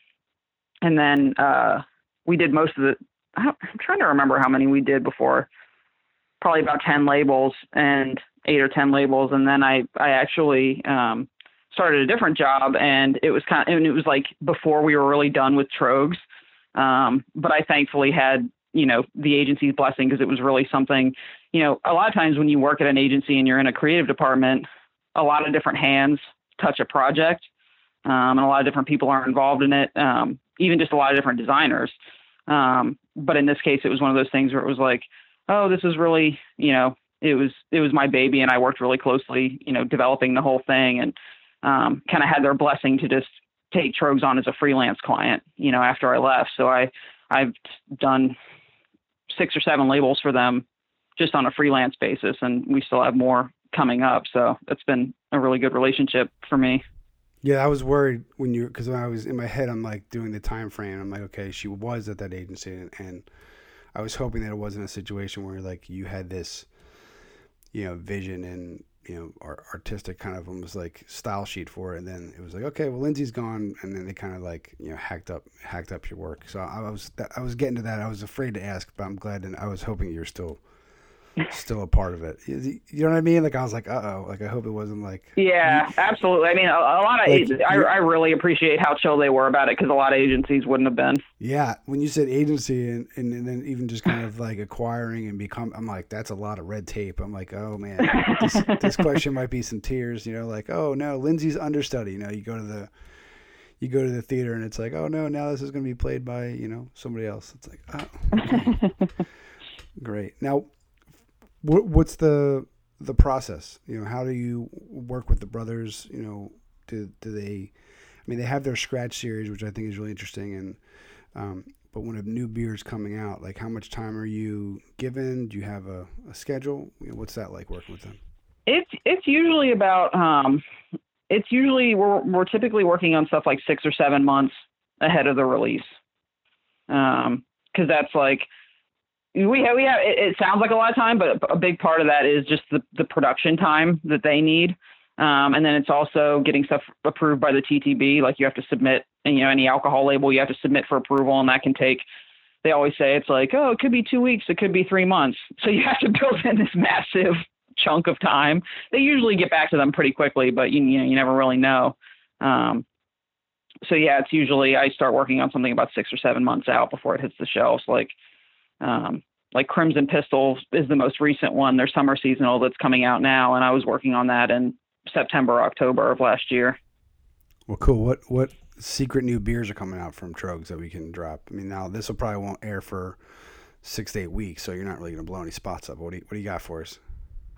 and then uh, we did most of the. I'm trying to remember how many we did before. Probably about ten labels and eight or ten labels, and then I I actually um, started a different job, and it was kind of, and it was like before we were really done with Tröegs, um, but I thankfully had you know the agency's blessing because it was really something you know a lot of times when you work at an agency and you're in a creative department a lot of different hands touch a project um, and a lot of different people are involved in it um, even just a lot of different designers. Um, but in this case it was one of those things where it was like oh this is really you know it was it was my baby and i worked really closely you know developing the whole thing and um, kind of had their blessing to just take Tröegs on as a freelance client you know after i left. So i i've done six or seven labels for them just on a freelance basis and we still have more coming up. So that's been a really good relationship for me. Yeah, I was worried when you because when I was in my head, I'm like doing the time frame. I'm like, okay, she was at that agency, and, and I was hoping that it wasn't a situation where like you had this, you know, vision and you know, ar- artistic kind of almost like style sheet for it, and then it was like, okay, well, Lindsey's gone, and then they kind of like you know hacked up hacked up your work. So I was I was getting to that. I was afraid to ask, but I'm glad, and I was hoping you're still still a part of it. You you know what I mean? Like I was like, uh oh, like I hope it wasn't like yeah absolutely i mean a, a lot of Like, ag- I, I really appreciate how chill they were about it because a lot of agencies wouldn't have been Yeah, when you said agency and, and, and then even just kind of like acquiring and become, I'm like, that's a lot of red tape. I'm like, oh man, this, this question might be some tears. You know, like, oh no, Lindsey's understudy. You know, you go to the, you go to the theater and it's like, oh no, now this is going to be played by you know somebody else. It's like, oh, okay. great. Now, what, what's the the process? You know, how do you work with the brothers? You know, do do they? I mean, they have their scratch series, which I think is really interesting, and um, but when a new beer is coming out, like how much time are you given? Do you have a, a schedule? You know, what's that like working with them? it's it's usually about um it's usually we're we're typically working on stuff like six or seven months ahead of the release um because that's like we have we have it, it sounds like a lot of time but a big part of that is just the the production time that they need um and then it's also getting stuff approved by the ttb like you have to submit you know any alcohol label you have to submit for approval and that can take they always say it's like oh it could be two weeks it could be three months so you have to build in this massive chunk of time. They usually get back to them pretty quickly, but you, you know you never really know. Um, so yeah, it's usually I start working on something about six or seven months out before it hits the shelves. Like um, like Crimson Pistol is the most recent one. Their summer seasonal that's coming out now, and I was working on that in September October of last year. Well, cool. What what secret new beers are coming out from Tröegs that we can drop? I mean, now this will probably won't air for six to eight weeks, so you're not really going to blow any spots up. What do you, what do you got for us?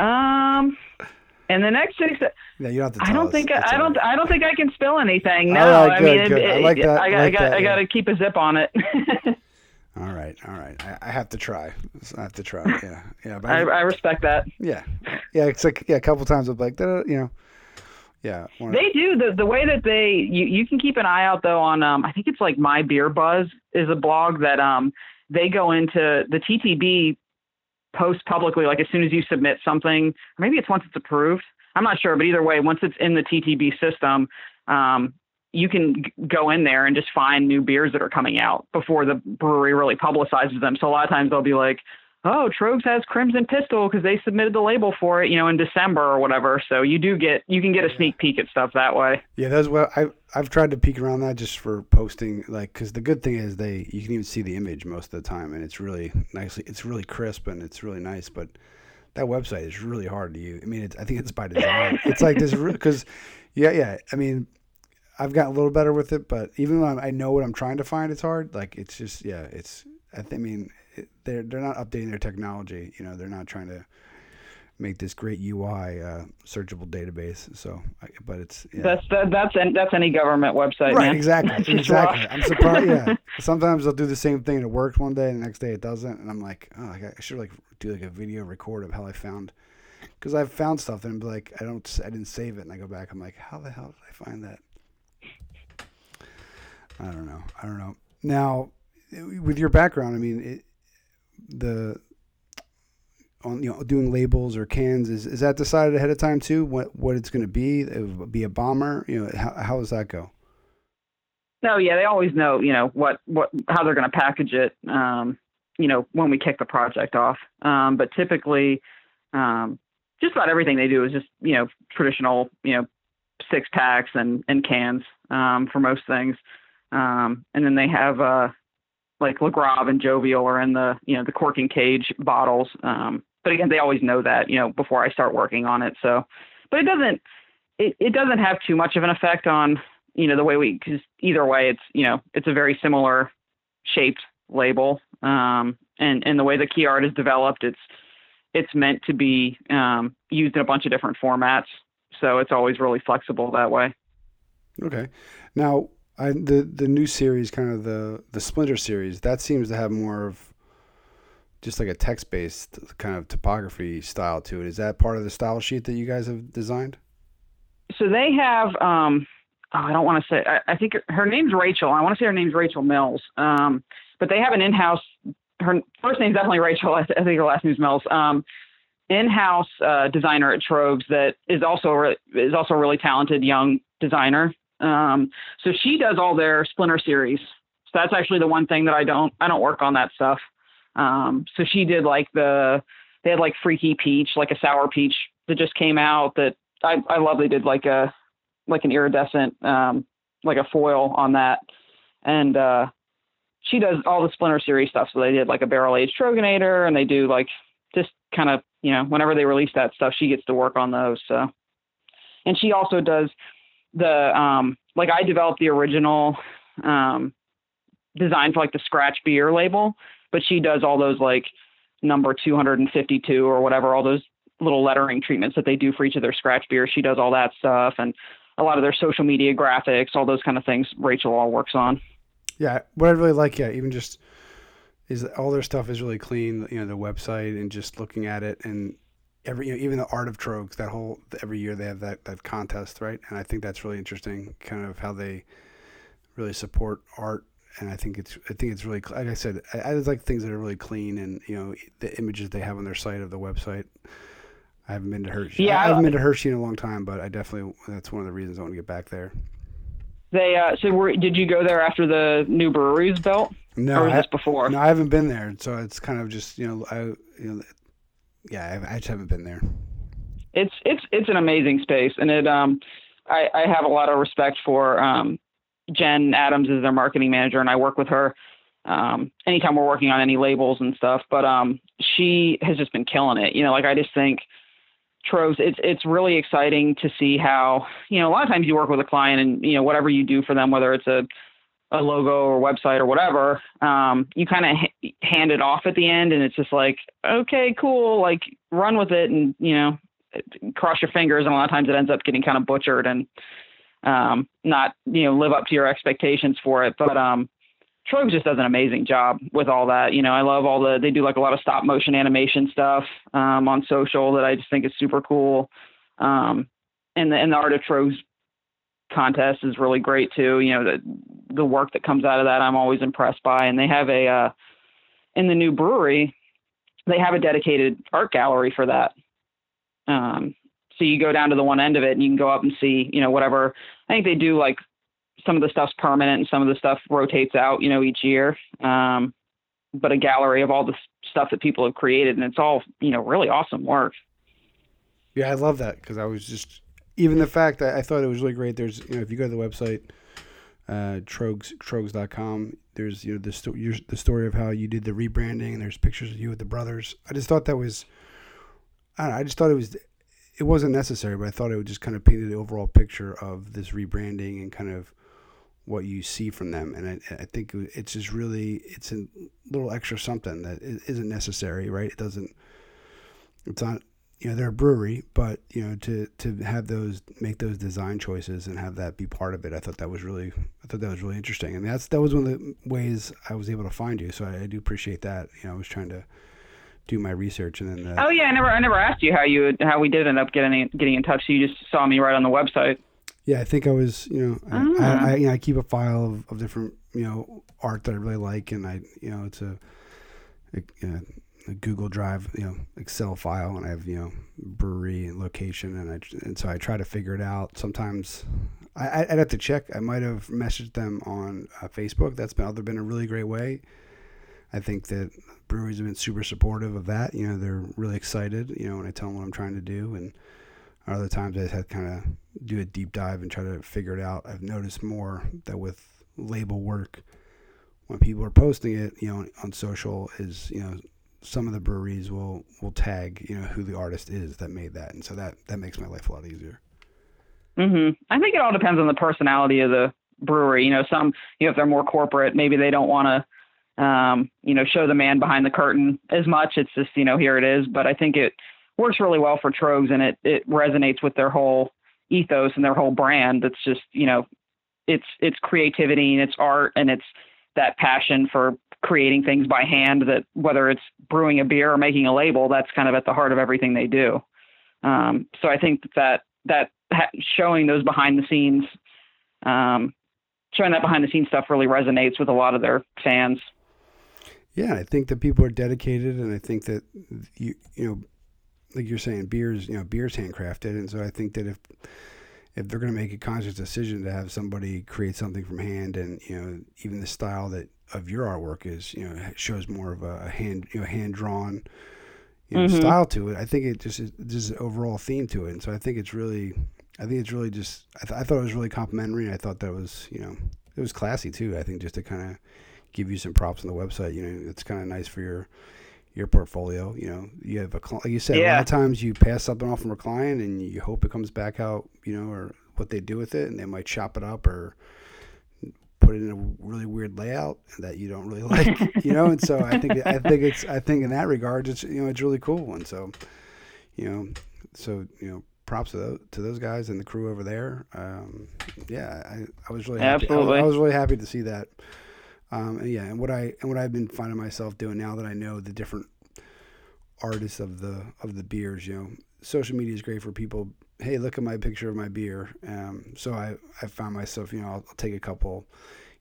Um, and the next six. Yeah, you don't have to. I don't us. think I all don't right. I don't think I can spill anything. No, right, I good, mean, it- good. I like that. I, I got- like I got that, I got yeah. to keep a zip on it. All right, all right. I, I have to try. I have to try. Yeah, yeah. But I, I respect that. yeah, yeah. It's like yeah, a couple times I'm like, you know, yeah. They do the the way that they you, you can keep an eye out though on um I think it's like My Beer Buzz is a blog that um they go into the TTB post publicly like as soon as you submit something maybe it's once it's approved I'm not sure but either way once it's in the TTB system um you can go in there and just find new beers that are coming out before the brewery really publicizes them so a lot of times they'll be like oh, Tröegs has Crimson Pistol because they submitted the label for it, you know, in December or whatever. So you do get you can get a sneak peek at stuff that way. Yeah, that's what I I've tried to peek around that just for posting, like, because the good thing is they you can even see the image most of the time, and it's really nicely, it's really crisp and it's really nice. But that website is really hard to use. I mean, it's, I think it's by design. it's like this because, yeah, yeah. I mean, I've gotten a little better with it, but even though I know what I'm trying to find, it's hard. Like it's just yeah, it's. I, th- I mean, it, they're they're not updating their technology. You know, they're not trying to make this great UI uh, searchable database. So, but it's yeah. that's that, that's that's any government website, right? Man. Exactly, exactly. I'm surprised. Yeah, sometimes they'll do the same thing and it works one day, and the next day it doesn't, and I'm like, oh, I should like do like a video record of how I found. Because I've found stuff and like, I don't, I didn't save it, and I go back, I'm like, how the hell did I find that? I don't know. I don't know. Now, with your background, I mean, it, the on you know doing labels or cans is is that decided ahead of time too? What what it's going to be? It be a bomber? You know, how how does that go? No, yeah, they always know, you know, what what how they're going to package it. Um, you know, when we kick the project off. Um, but typically, um, just about everything they do is just you know traditional, you know, six packs and and cans um, for most things. Um, and then they have uh, like LaGrave and Jovial are in the you know the corking cage bottles. Um, but again, they always know that you know before I start working on it. So, but it doesn't it, it doesn't have too much of an effect on you know the way we because either way it's you know it's a very similar shaped label um, and and the way the key art is developed it's it's meant to be um, used in a bunch of different formats so it's always really flexible that way okay now I, the the new series, kind of the the Splinter series, that seems to have more of just like a text based kind of typography style to it. Is that part of the style sheet that you guys have designed? So they have. Um, oh, I don't want to say. I, I, think her name's Rachel. I want to say her name's Rachel Mills. Um, but they have an in-house. Her first name's definitely Rachel. I, I think her last name's Mills. Um, in-house uh, designer at Tröegs that is also re- is also a really talented young designer. Um, so she does all their Splinter series. So that's actually the one thing that I don't I don't work on that stuff. Um, so she did like the they had like Freaky Peach, like a sour peach that just came out that I I love. They did like a like an iridescent um, like a foil on that, and uh, she does all the Splinter series stuff. So they did like a barrel aged Troegenator, and they do like just kind of you know whenever they release that stuff, she gets to work on those. So, and she also does the um like I developed the original um design for like the scratch beer label, but she does all those like number 252 or whatever, all those little lettering treatments that they do for each of their scratch beers. She does all that stuff and a lot of their social media graphics, all those kind of things. Rachel all works on. Yeah, what I really like, yeah, even just is all their stuff is really clean. You know, the website and just looking at it and every you know, even the art of Tröegs that whole every year they have that that contest right? And I think that's really interesting kind of how they really support art. And I think it's I think it's really like I said I, I like things that are really clean and you know the images they have on their site of the website. I haven't been to Hershey yeah. I haven't been to Hershey in a long time but I definitely that's one of the reasons I want to get back there. They uh, so were, did you go there after the new breweries built? No, or was I, this before? No, I haven't been there, so it's kind of just you know I you know yeah, I, just haven't been there. It's it's it's an amazing space, and it um, I, I have a lot of respect for um, Jen Adams is their marketing manager, and I work with her um, anytime we're working on any labels and stuff. But um, she has just been killing it. You know, like I just think Tröegs, it's it's really exciting to see how you know a lot of times you work with a client and you know whatever you do for them, whether it's a a logo or website or whatever, um, you kind of h- hand it off at the end, and it's just like, okay, cool, like run with it, and you know, cross your fingers. And a lot of times it ends up getting kind of butchered and um, not you know live up to your expectations for it. But um, Tröegs just does an amazing job with all that. You know, I love all the they do like a lot of stop motion animation stuff um, on social that I just think is super cool. Um, and the and the art of Tröegs contest is really great too. You know, the the work that comes out of that I'm always impressed by. And they have a uh, in the new brewery, they have a dedicated art gallery for that. Um, so you go down to the one end of it and you can go up and see, you know, whatever. I think they do like some of the stuff's permanent and some of the stuff rotates out, you know, each year. Um, but a gallery of all the stuff that people have created, and it's all, you know, really awesome work. Yeah, I love that because I was just even the fact that I thought it was really great. There's, you know, if you go to the website, uh, Tröegs troegs.com, there's you know the story the story of how you did the rebranding, and there's pictures of you with the brothers. I just thought that was, I know, I just thought it was, it wasn't necessary, but I thought it would just kind of painted the overall picture of this rebranding and kind of what you see from them. And I, I think it's just really it's a little extra something that isn't necessary, right? It doesn't. It's not you know they're a brewery, but you know to to have those make those design choices and have that be part of it, I thought that was really I thought that was really interesting, and that's that was one of the ways I was able to find you. So I, I do appreciate that. You know, I was trying to do my research and then. oh yeah, I never I never asked you how you how we did end up getting getting in touch. So you just saw me right on the website. Yeah, I think I was you know I, I, ah. I, you know, I keep a file of, of different you know art that I really like, and I you know it's a, a Google Drive, you know, Excel file, and I have you know brewery location, and I and so I try to figure it out. Sometimes I, would have to check. I might have messaged them on uh, Facebook. That's been other been a really great way. I think that breweries have been super supportive of that. You know, they're really excited. You know, when I tell them what I'm trying to do, and other times I had kind of do a deep dive and try to figure it out. I've noticed more that with label work, when people are posting it, you know, on social, is you know some of the breweries will will tag you know who the artist is that made that, and so that that makes my life a lot easier. Mhm. I think it all depends on the personality of the brewery. You know, some you know if they're more corporate, maybe they don't want to um, you know show the man behind the curtain as much. It's just you know here it is. But I think it works really well for Tröegs, and it it resonates with their whole ethos and their whole brand. It's just you know it's it's creativity and it's art and it's that passion for creating things by hand that whether it's brewing a beer or making a label that's kind of at the heart of everything they do. Um, so i think that that showing those behind the scenes um, showing that behind the scenes stuff really resonates with a lot of their fans. Yeah i think that people are dedicated and i think that you you know like you're saying beers you know beers handcrafted. And so i think that if if they're going to make a conscious decision to have somebody create something from hand and you know even the style that of your artwork is you know shows more of a hand you know hand drawn you know, mm-hmm. style to it. I think it just is just an overall theme to it, and so I think it's really I think it's really just I, th- I thought it was really complimentary. I thought that was you know it was classy too. I think just to kind of give you some props on the website. You know, it's kind of nice for your your portfolio. You know, you have a like you said. Yeah. A lot of times you pass something off from a client and you hope it comes back out. You know, or what they do with it, and they might chop it up or put it in a really weird layout that you don't really like, you know. And so I think I think it's I think in that regard, it's you know it's really cool. And so, you know, so you know, props to those, to those guys and the crew over there. Um, yeah, I, I was really happy. Absolutely. I, I was really happy to see that. Um, and yeah, and what I and what I've been finding myself doing now that I know the different artists of the of the beers, you know, social media is great for people hey, look at my picture of my beer. Um, so I, I found myself, you know, I'll, I'll, take a couple,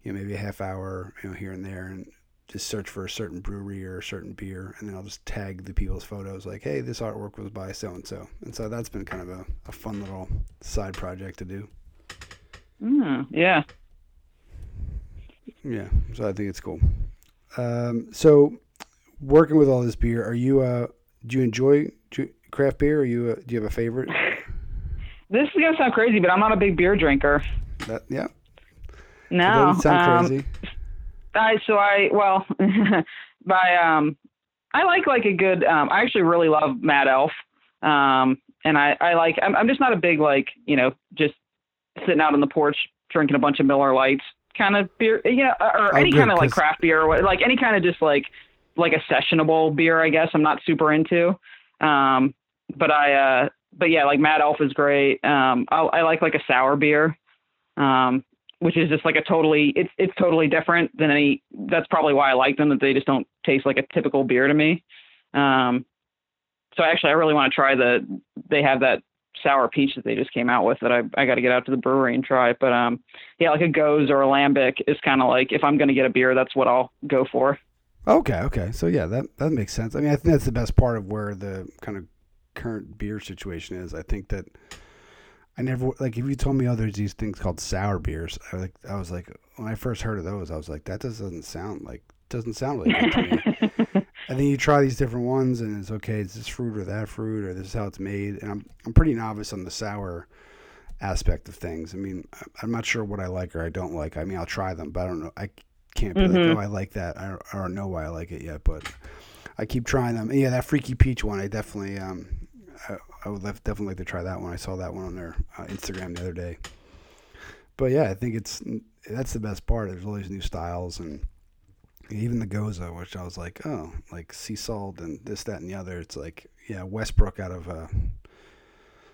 you know, maybe a half hour, you know, here and there, and just search for a certain brewery or a certain beer, and then I'll just tag the people's photos, like, hey, this artwork was by so and so, and so that's been kind of a, a fun little side project to do. Mm, yeah. Yeah, so I think it's cool. Um, so working with all this beer, are you uh, do you enjoy craft beer? Are you uh, do you have a favorite? This is gonna sound crazy, but I'm not a big beer drinker. That, yeah. No. It sound um, crazy. I so I well, by um, I like like a good. Um, I actually really love Mad Elf. Um, and I I like. I'm I'm just not a big like you know just sitting out on the porch drinking a bunch of Miller Lights kind of beer, you know, or oh, any kind of like craft beer or what, like any kind of just like like a sessionable beer. I guess I'm not super into. Um, but I uh but yeah, like Mad Elf is great. Um, I, I like like a sour beer, um, which is just like a totally it's it's totally different than any. That's probably why I like them. That they just don't taste like a typical beer to me. Um, so actually, I really want to try the. They have that sour peach that they just came out with that I I got to get out to the brewery and try. But um, yeah, like a gose or a Lambic is kind of like if I'm gonna get a beer, that's what I'll go for. Okay, okay. So yeah, that that makes sense. I mean, I think that's the best part of where the kind of current beer situation is. I think that I never like if you told me oh there's these things called sour beers. I like I was like when I first heard of those, I was like that doesn't sound like doesn't sound really good to me. and then you try these different ones, and it's okay. It's this fruit or that fruit, or this is how it's made. And I'm I'm pretty novice on the sour aspect of things. I mean, I'm not sure what I like or I don't like. I mean, I'll try them, but I don't know. I can't be mm-hmm. like, oh, I like that. I don't, I don't know why I like it yet, but I keep trying them. Yeah, that freaky peach one, I definitely um, I would lef- definitely like to try that one. I saw that one on their uh, Instagram the other day. But yeah, I think it's that's the best part. There's all these new styles and even the Gose, which I was like, oh, like sea salt and this, that, and the other. It's like, yeah, Westbrook out of uh,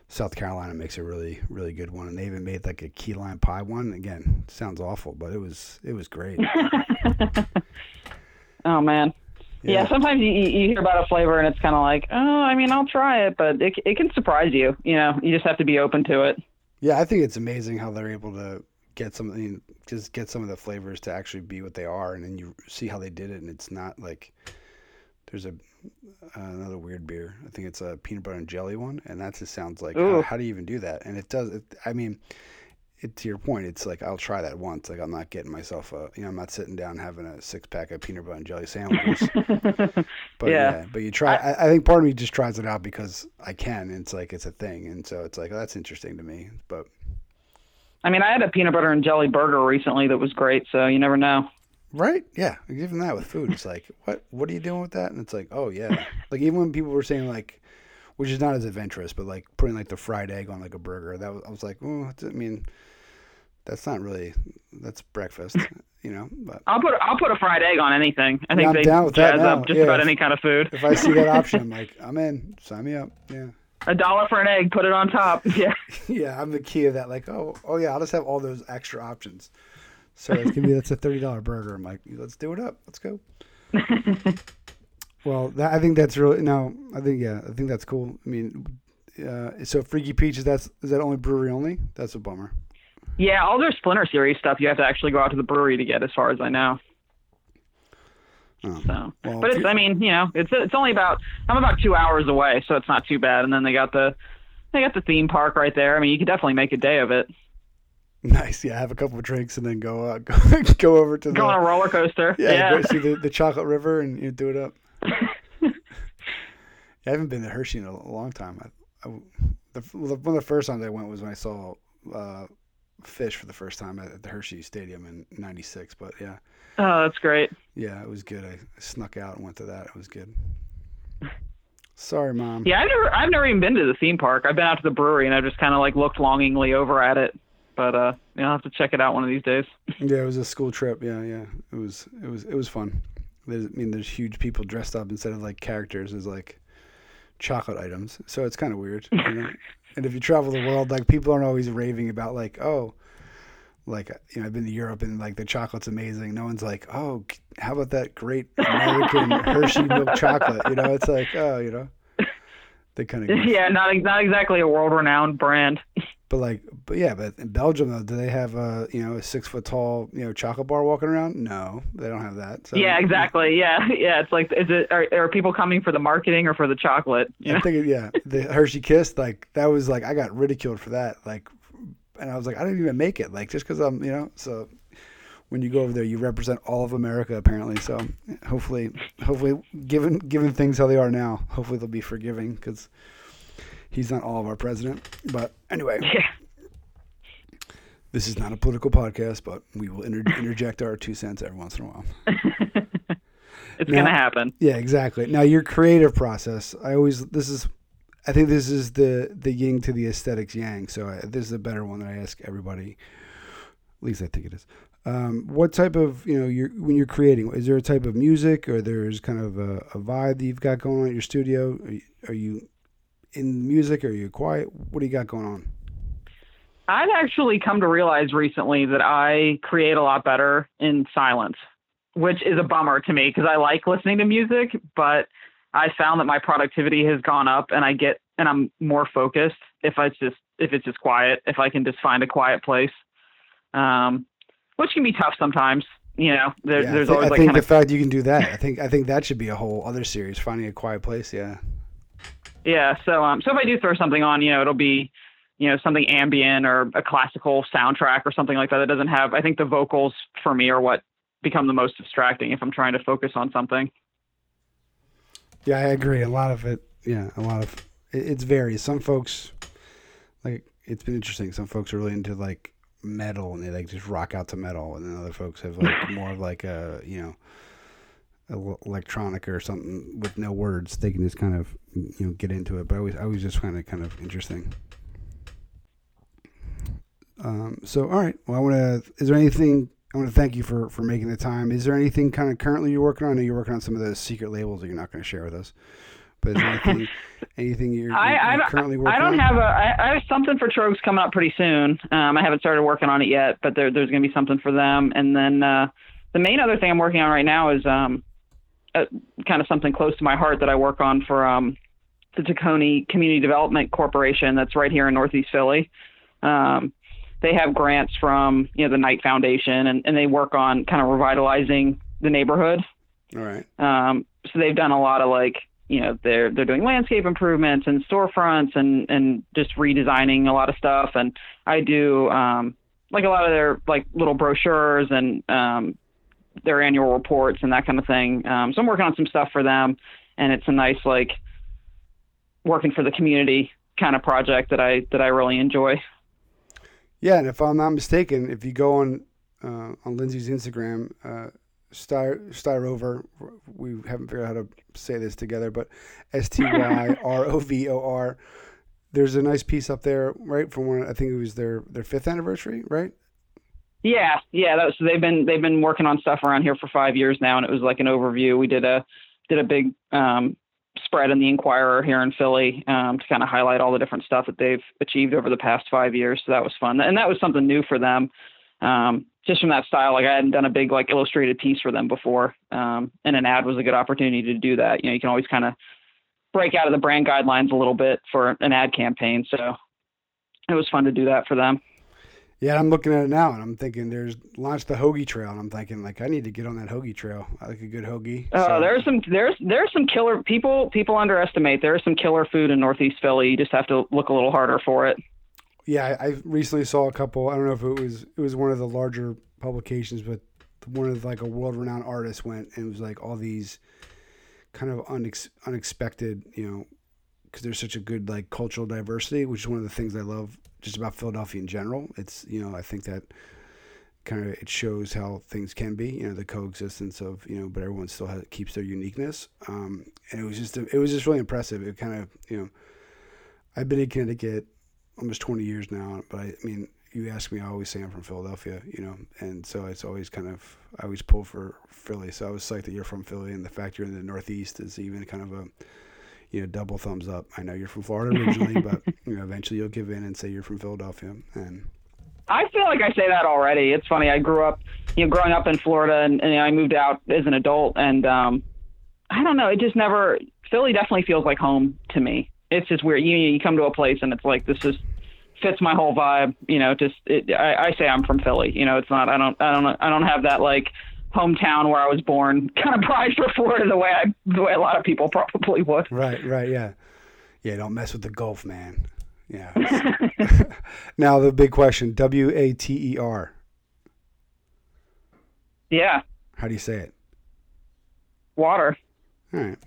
South Carolina makes a really, really good one, and they even made like a key lime pie one. Again, sounds awful, but it was, it was great. oh man. Yeah. yeah. sometimes you, you hear about a flavor and it's kind of like, oh, I mean, I'll try it, but it it can surprise you. You know, you just have to be open to it. Yeah, I think it's amazing how they're able to get something, just get some of the flavors to actually be what they are, and then you see how they did it, and it's not like there's a uh, another weird beer. I think it's a peanut butter and jelly one, and that just sounds like how, how, do you even do that? And it does. It, I mean, it, to your point, it's like I'll try that once. Like I'm not getting myself a, you know, I'm not sitting down having a six pack of peanut butter and jelly sandwiches. but yeah. yeah. but you try. I, I, think part of me just tries it out because I can. And it's like it's a thing, and so it's like oh, that's interesting to me. But I mean, I had a peanut butter and jelly burger recently that was great. So you never know. Right? Yeah. Even that with food, it's like, what? What are you doing with that? And it's like, oh yeah. like even when people were saying like, which is not as adventurous, but like putting like the fried egg on like a burger, that was I was like, oh, I mean, that's not really that's breakfast, you know. But I'll put I'll put a fried egg on anything. I think yeah, they jazz up just yeah, about if, any kind of food. If I see that option, I'm like, I'm in. Sign me up. Yeah. A dollar for an egg, put it on top. Yeah. yeah, I'm the key of that. Like, oh, oh yeah, I'll just have all those extra options. So it's gonna be that's a thirty dollar burger. I'm like, let's do it up. Let's go. well, that, I think that's really no. I think yeah, I think that's cool. I mean, uh, so Freaky Peaches, that's is that only brewery only? That's a bummer. Yeah, all their Splinter Series stuff you have to actually go out to the brewery to get, as far as I know. Oh, so, well, but it's I mean you know it's it's only about I'm about two hours away, so it's not too bad. And then they got the they got the theme park right there. I mean, you could definitely make a day of it. Nice, yeah. Have a couple of drinks and then go uh, go, go over to go the, on a roller coaster. Yeah, yeah. go see the, the chocolate river and you do it up. yeah, I haven't been to Hershey in a long time. I, I, the, one of the first times I went was when I saw uh, Phish for the first time at the Hershey Stadium in '96. But yeah. Oh, that's great. Yeah, it was good. I snuck out and went to that. It was good. Sorry, mom. Yeah, I've never, I've never even been to the theme park. I've been out to the brewery and I've just kind of like looked longingly over at it but uh, you know, I'll have to check it out one of these days. yeah, it was a school trip. Yeah, yeah, it was, it was, it was fun. There's, I mean, there's huge people dressed up instead of like characters as like chocolate items, so it's kind of weird. You know? and if you travel the world, like people aren't always raving about like, oh, like you know, I've been to Europe and like the chocolate's amazing. No one's like, oh, how about that great American Hershey milk chocolate? You know, it's like, oh, you know, they kind of yeah, not not exactly a world renowned brand. But like, but yeah, but in Belgium though, do they have a you know a six foot tall you know chocolate bar walking around? No, they don't have that. So, yeah, exactly. Yeah, yeah. It's like, is it are, are people coming for the marketing or for the chocolate? Know? I think yeah, the Hershey Kiss like that was like I got ridiculed for that like, and I was like I didn't even make it like just because I'm you know so when you go over there, you represent all of America apparently. So hopefully, hopefully, given given things how they are now, hopefully they'll be forgiving because he's not all of our president. But anyway, yeah. this is not a political podcast, but we will inter- interject our two cents every once in a while. it's now, gonna happen. Yeah, exactly. Now your creative process. I always this is. I think this is the the yin to the aesthetics yang. So I, this is a better one that I ask everybody. At least I think it is. Um, what type of you know you're, when you're creating? Is there a type of music, or there's kind of a, a vibe that you've got going on at your studio? Are you, are you in music? Are you quiet? What do you got going on? I've actually come to realize recently that I create a lot better in silence, which is a bummer to me because I like listening to music, but I found that my productivity has gone up and I get and I'm more focused if I just if it's just quiet, if I can just find a quiet place. Um, which can be tough sometimes. You know, there, yeah, there's I always I like think the fact you can do that, I think I think that should be a whole other series, finding a quiet place. Yeah. Yeah. So um, so if I do throw something on, you know, it'll be, you know, something ambient or a classical soundtrack or something like that that doesn't have. I think the vocals for me are what become the most distracting if I'm trying to focus on something. Yeah, I agree. A lot of it. Yeah, a lot of it, it's varies. Some folks like it's been interesting. Some folks are really into like metal and they like just rock out to metal, and then other folks have like more of like a you know electronic or something with no words, they can just kind of you know get into it. But I always I always just find it kind of interesting. Um, so all right, well I want to. Is there anything I want to thank you for for making the time? Is there anything kind of currently you're working on? I know you're working on some of those secret labels that you're not going to share with us. But is there anything anything you're, I, you're I currently working on? I don't on? have a. I, I have something for Tröegs coming up pretty soon. Um, I haven't started working on it yet, but there, there's going to be something for them. And then uh, the main other thing I'm working on right now is um, uh, kind of something close to my heart that I work on for um, the Tacony Community Development Corporation that's right here in Northeast Philly. Um, they have grants from you know the Knight Foundation, and, and they work on kind of revitalizing the neighborhood. All right. Um, so they've done a lot of like, you know, they're they're doing landscape improvements and storefronts and and just redesigning a lot of stuff. And I do um, like a lot of their like little brochures and um, their annual reports and that kind of thing. Um, so I'm working on some stuff for them, and it's a nice like working for the community kind of project that I that I really enjoy. Yeah, and if I'm not mistaken, if you go on uh, on Lindsey's Instagram, uh, Styr Styrovor, we haven't figured out how to say this together, but S T Y R O V O R. There's a nice piece up there, right? From when I think it was their their fifth anniversary, right? Yeah, yeah. So they've been they've been working on stuff around here for five years now, and it was like an overview. We did a did a big um, spread in the Inquirer here in Philly um, to kind of highlight all the different stuff that they've achieved over the past five years. So that was fun, and that was something new for them. Um, just from that style, like I hadn't done a big like illustrated piece for them before, um, and an ad was a good opportunity to do that. You know, you can always kind of break out of the brand guidelines a little bit for an ad campaign. So it was fun to do that for them. Yeah, I'm looking at it now, and I'm thinking there's launched the hoagie trail, and I'm thinking like I need to get on that hoagie trail. I like a good hoagie. Oh, so- there's some there's there's some killer people people underestimate. There's some killer food in Northeast Philly. You just have to look a little harder for it. Yeah, I, I recently saw a couple. I don't know if it was it was one of the larger publications, but one of like a world renowned artist went and it was like all these kind of unex, unexpected, you know, because there's such a good like cultural diversity, which is one of the things I love just about Philadelphia in general. It's you know I think that kind of it shows how things can be, you know, the coexistence of you know, but everyone still has, keeps their uniqueness. Um, and it was just it was just really impressive. It kind of you know, I've been in Connecticut almost 20 years now, but I, I mean, you ask me, I always say I'm from Philadelphia, you know, and so it's always kind of I always pull for Philly. So I was psyched that you're from Philly, and the fact you're in the Northeast is even kind of a you know double thumbs up. I know you're from Florida originally, but you know eventually you'll give in and say you're from Philadelphia, and I feel like I say that already. It's funny. I grew up, you know, growing up in Florida, and, and I moved out as an adult, and um, I don't know. It just never. Philly definitely feels like home to me. It's just weird. You you come to a place and it's like this just fits my whole vibe. You know, just it, I, I say I'm from Philly. You know, it's not. I don't. I don't. I don't have that like hometown where I was born kind of pride for Florida the way I the way a lot of people probably would. right, right, yeah, yeah. Don't mess with the Gulf, man. Yeah. now the big question: W A T E R. Yeah, How do you say it? water. All right.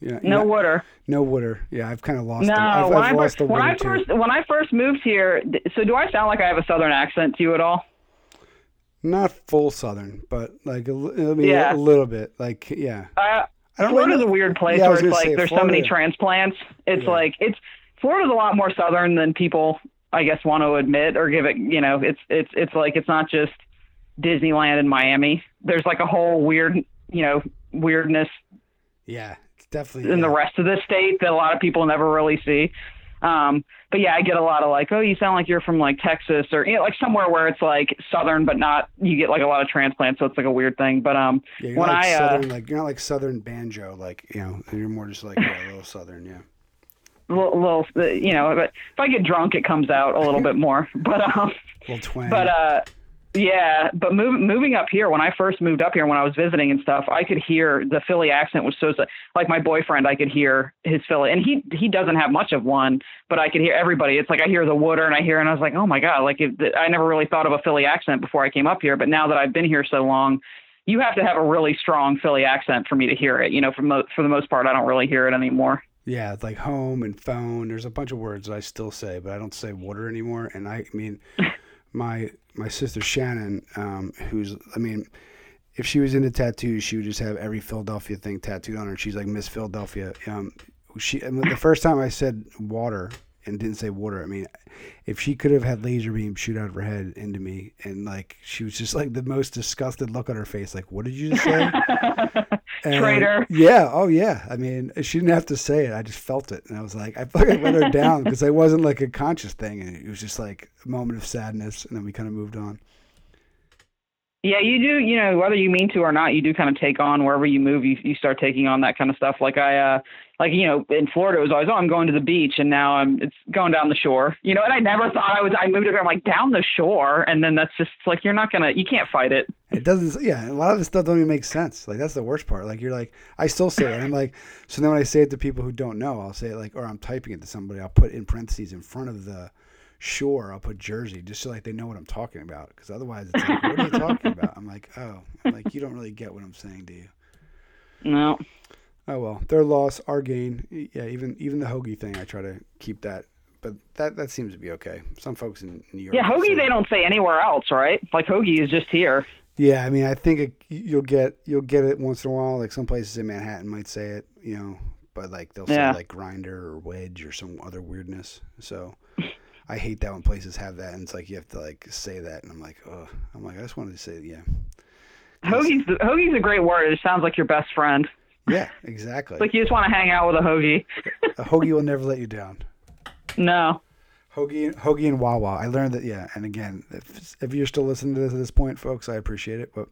Yeah. No yeah, water. No water. Yeah, I've kind of lost. No, the, I've, when, I've I, lost first, the when I water too. first when I first moved here, so do I sound like I have a southern accent to you at all? Not full Southern, but like a, I mean, Yeah. a little bit. Like yeah. Uh, I don't Florida's really a weird place Yeah, where it's like say, there's so many transplants. It's Yeah. like it's Florida's a lot more southern than people I guess want to admit or give it. You know, it's it's it's like it's not just Disneyland and Miami. There's like a whole weird you know weirdness Yeah, it's definitely in the rest of the state that a lot of people never really see. Um, but yeah, I get a lot of like, oh, you sound like you're from like Texas or you know, like somewhere where it's like southern, but not. You get like a lot of transplants, so it's like a weird thing. But um, Yeah, you're when like I, uh, southern, like you're not like southern banjo, like you know, you're more just like yeah, a little southern, yeah. little, little uh, you know, but if I get drunk, it comes out a little bit more. But um, little twang. but uh, yeah, but move, moving up here, when I first moved up here, when I was visiting and stuff, I could hear the Philly accent was so like my boyfriend. I could hear his Philly, and he he doesn't have much of one, but I could hear everybody. It's like I hear the Wooder, and I hear, and I was like, oh my god, like it, I never really thought of a Philly accent before I came up here, but now that I've been here so long. You have to have a really strong Philly accent for me to hear it. You know, for mo- for the most part, I don't really hear it anymore. yeah, it's like home and phone. There's a bunch of words I still say, but I don't say water anymore. And I, I mean, my my sister Shannon, um, who's I mean, if she was into tattoos, she would just have every Philadelphia thing tattooed on her. She's like Miss Philadelphia. Um, she the first time I said water and didn't say water. I mean, if she could have had laser beam shoot out of her head into me, and like she was just like the most disgusted look on her face, like, "What did you just say?" And, Traitor. Yeah. Oh yeah. I mean, she didn't have to say it. I just felt it, and I was like, I fucking let her down because it wasn't like a conscious thing, and it was just like a moment of sadness, and then we kind of moved on. Yeah, you do. You know, whether you mean to or not, you do kind of take on wherever you move. You you start taking on that kind of stuff. Like I, uh, like you know, in Florida, it was always, oh, I'm going to the beach, and now I'm it's going down the shore. You know, and I never thought I was. I moved it. I'm like down the shore, and then that's just like you're not gonna. You can't fight it. It doesn't. Yeah, a lot of this stuff don't even make sense. Like that's the worst part. Like you're like, I still say it. I'm like, so then when I say it to people who don't know, I'll say it like, or I'm typing it to somebody. I'll put in parentheses in front of the shore. I'll put Jersey just so like they know what I'm talking about. Because otherwise, it's like, what are you talking about? I'm like, oh, I'm like you don't really get what I'm saying, do you? No. Oh well, their loss, our gain. Yeah, even even the hoagie thing, I try to keep that, but that that seems to be okay. Some folks in New York. Yeah, hoagie they don't say anywhere else, right? Like hoagie is just here. Yeah, I mean, I think it, you'll get you'll get it once in a while. Like some places in Manhattan might say it, you know, but like they'll Yeah. say like grinder or wedge or some other weirdness. So I hate that when places have that, and it's like you have to like say that, and I'm like, oh, I'm like, I just wanted to say, yeah, Hoagie's hoagie's a great word. It sounds like your best friend. Yeah, exactly. Like you just want to hang out with a hoagie. a hoagie will never let you down. no. Hoagie, hoagie, and Wawa. I learned that. Yeah, and again, if, if you're still listening to this at this point, folks, I appreciate it. But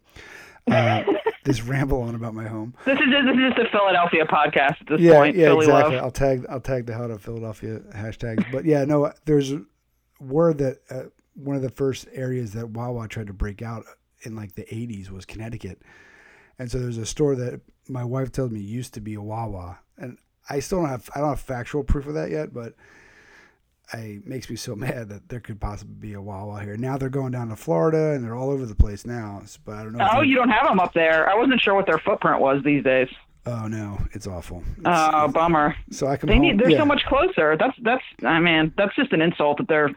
uh, this ramble on about my home. This is just, this is just a Philadelphia podcast at this yeah, point. yeah, Philly exactly. love. I'll tag I'll tag the out of Philadelphia hashtags. But yeah, no, there's word that uh, one of the first areas that Wawa tried to break out in like the '80s was Connecticut, and so there's a store that my wife tells me used to be a Wawa, and I still don't have I don't have factual proof of that yet, but. I makes me so mad that there could possibly be a Wawa here. Now they're going down to Florida and they're all over the place now. But I don't know. Oh, you don't have them up there. I wasn't sure what their footprint was these days. Oh no, it's awful. It's- Oh, bummer. so I can. They home. need. They're yeah. so much closer. That's that's. I mean, that's just an insult that they're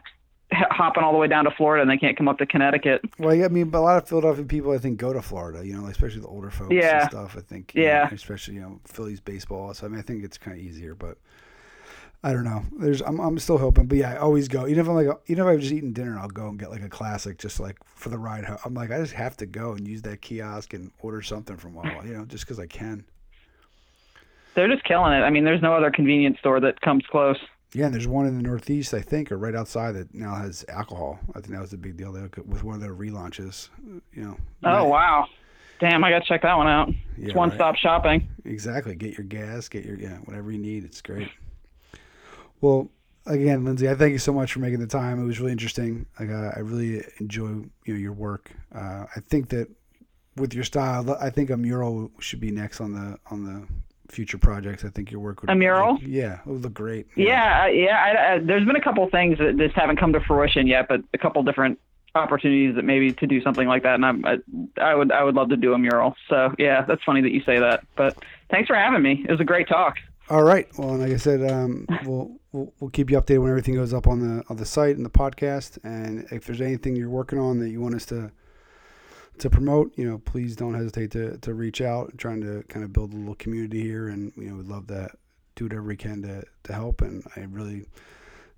hopping all the way down to Florida and they can't come up to Connecticut. Well, yeah, I mean, but a lot of Philadelphia people, I think, go to Florida. You know, especially the older folks Yeah. and stuff. I think. Yeah. know, especially you know Phillies baseball. So I mean, I think it's kind of easier, but I don't know. There's, I'm, I'm still hoping, but yeah, I always go. Even if I'm like, even if I've just eaten dinner, I'll go and get like a classic, just like for the ride home. I'm like, I just have to go and use that kiosk and order something from Wawa. You know, just because I can. They're just killing it. I mean, there's no other convenience store that comes close. Yeah, and there's one in the Northeast, I think, or right outside that now has alcohol. I think that was a big deal there with one of their relaunches. You know. Oh wow. Damn, I gotta check that one out. Yeah, it's one stop shopping. Exactly. Get your gas, get your yeah, whatever you need. It's great. Well, again, Lindsey, I thank you so much for making the time. It was really interesting. Like, uh, I really enjoy you know your work. Uh, I think that with your style, I think a mural should be next on the on the future projects. I think your work would A mural? yeah, it would look great. Yeah, uh, yeah. I, I, there's been a couple things that just haven't come to fruition yet, but a couple different opportunities that maybe to do something like that, and I'm, I, I would, I would love to do a mural. So yeah, that's funny that you say that. But thanks for having me. It was a great talk. All right. Well, and like I said, um, we'll, we'll we'll keep you updated when everything goes up on the on the site and the podcast. And if there's anything you're working on that you want us to to promote, you know, please don't hesitate to to reach out. I'm trying to kind of build a little community here, and you know, we'd love to do whatever we can to to help. And I really,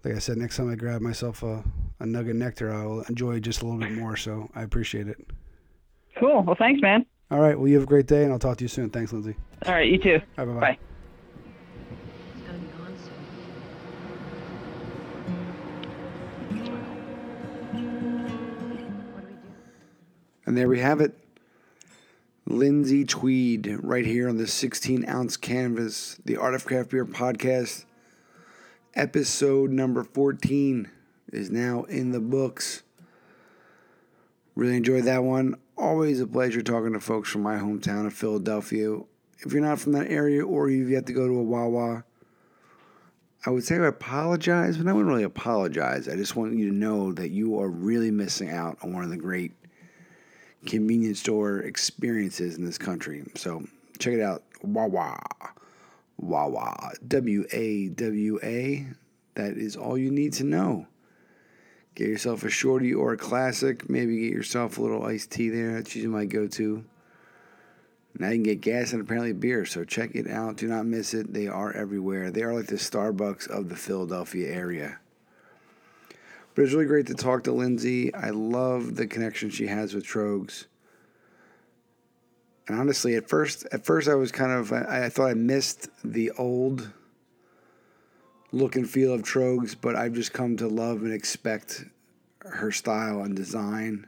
like I said, next time I grab myself a a nugget nectar, I'll enjoy it just a little bit more. So I appreciate it. Cool. Well, thanks, man. All right. Well, you have a great day, and I'll talk to you soon. Thanks, Lindsey. All right, you too. Right, bye-bye. Bye. He's And there we have it. Lindsey Tweed, right here on the 16 ounce canvas, the Art of Craft Beer podcast. Episode number 14 is now in the books. Really enjoyed that one. Always a pleasure talking to folks from my hometown of Philadelphia. If you're not from that area or you've yet to go to a Wawa, I would say I apologize, but I wouldn't really apologize. I just want you to know that you are really missing out on one of the great convenience store experiences in this country. So check it out. Wawa. Wawa. W A W A. That is all you need to know. Get yourself a shorty or a classic. Maybe get yourself a little iced tea there. That's usually my go to. Now you can get gas and apparently beer, so check it out. Do not miss it. They are everywhere. They are like the Starbucks of the Philadelphia area. But it's really great to talk to Lindsey. I love the connection she has with Tröegs. And honestly, at first, at first I was kind of, I, I thought I missed the old look and feel of Tröegs, but I've just come to love and expect her style and design,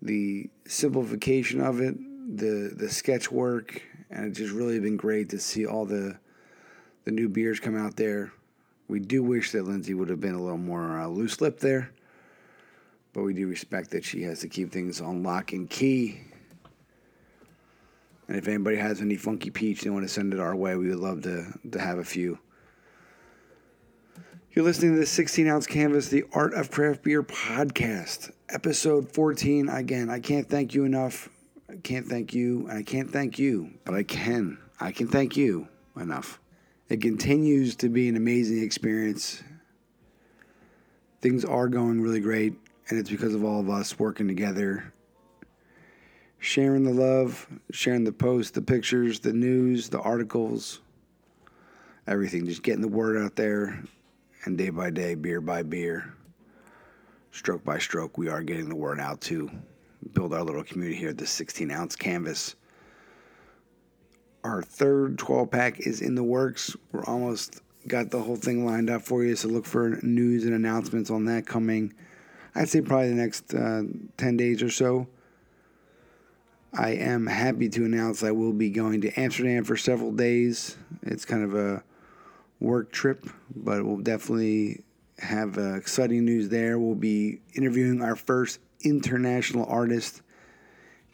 the simplification of it, the the sketch work, and it's just really been great to see all the the new beers come out there. We do wish that Lindsey would have been a little more uh, loose lipped there, but we do respect that she has to keep things on lock and key. And if anybody has any funky peach they want to send it our way, we would love to, to have a few. You're listening to the 16 ounce canvas, the Art of Craft Beer podcast, episode 14. Again, I can't thank you enough. I can't thank you, and I can't thank you, but I can. I can thank you enough. It continues to be an amazing experience. Things are going really great, and it's because of all of us working together, sharing the love, sharing the posts, the pictures, the news, the articles, everything. Just getting the word out there, and day by day, beer by beer, stroke by stroke, we are getting the word out to build our little community here at the 16 ounce canvas. Our third 12 pack is in the works. We're almost got the whole thing lined up for you, so look for news and announcements on that coming. I'd say probably the next uh, 10 days or so. I am happy to announce I will be going to Amsterdam for several days. It's kind of a work trip, but we'll definitely have uh, exciting news there. We'll be interviewing our first international artist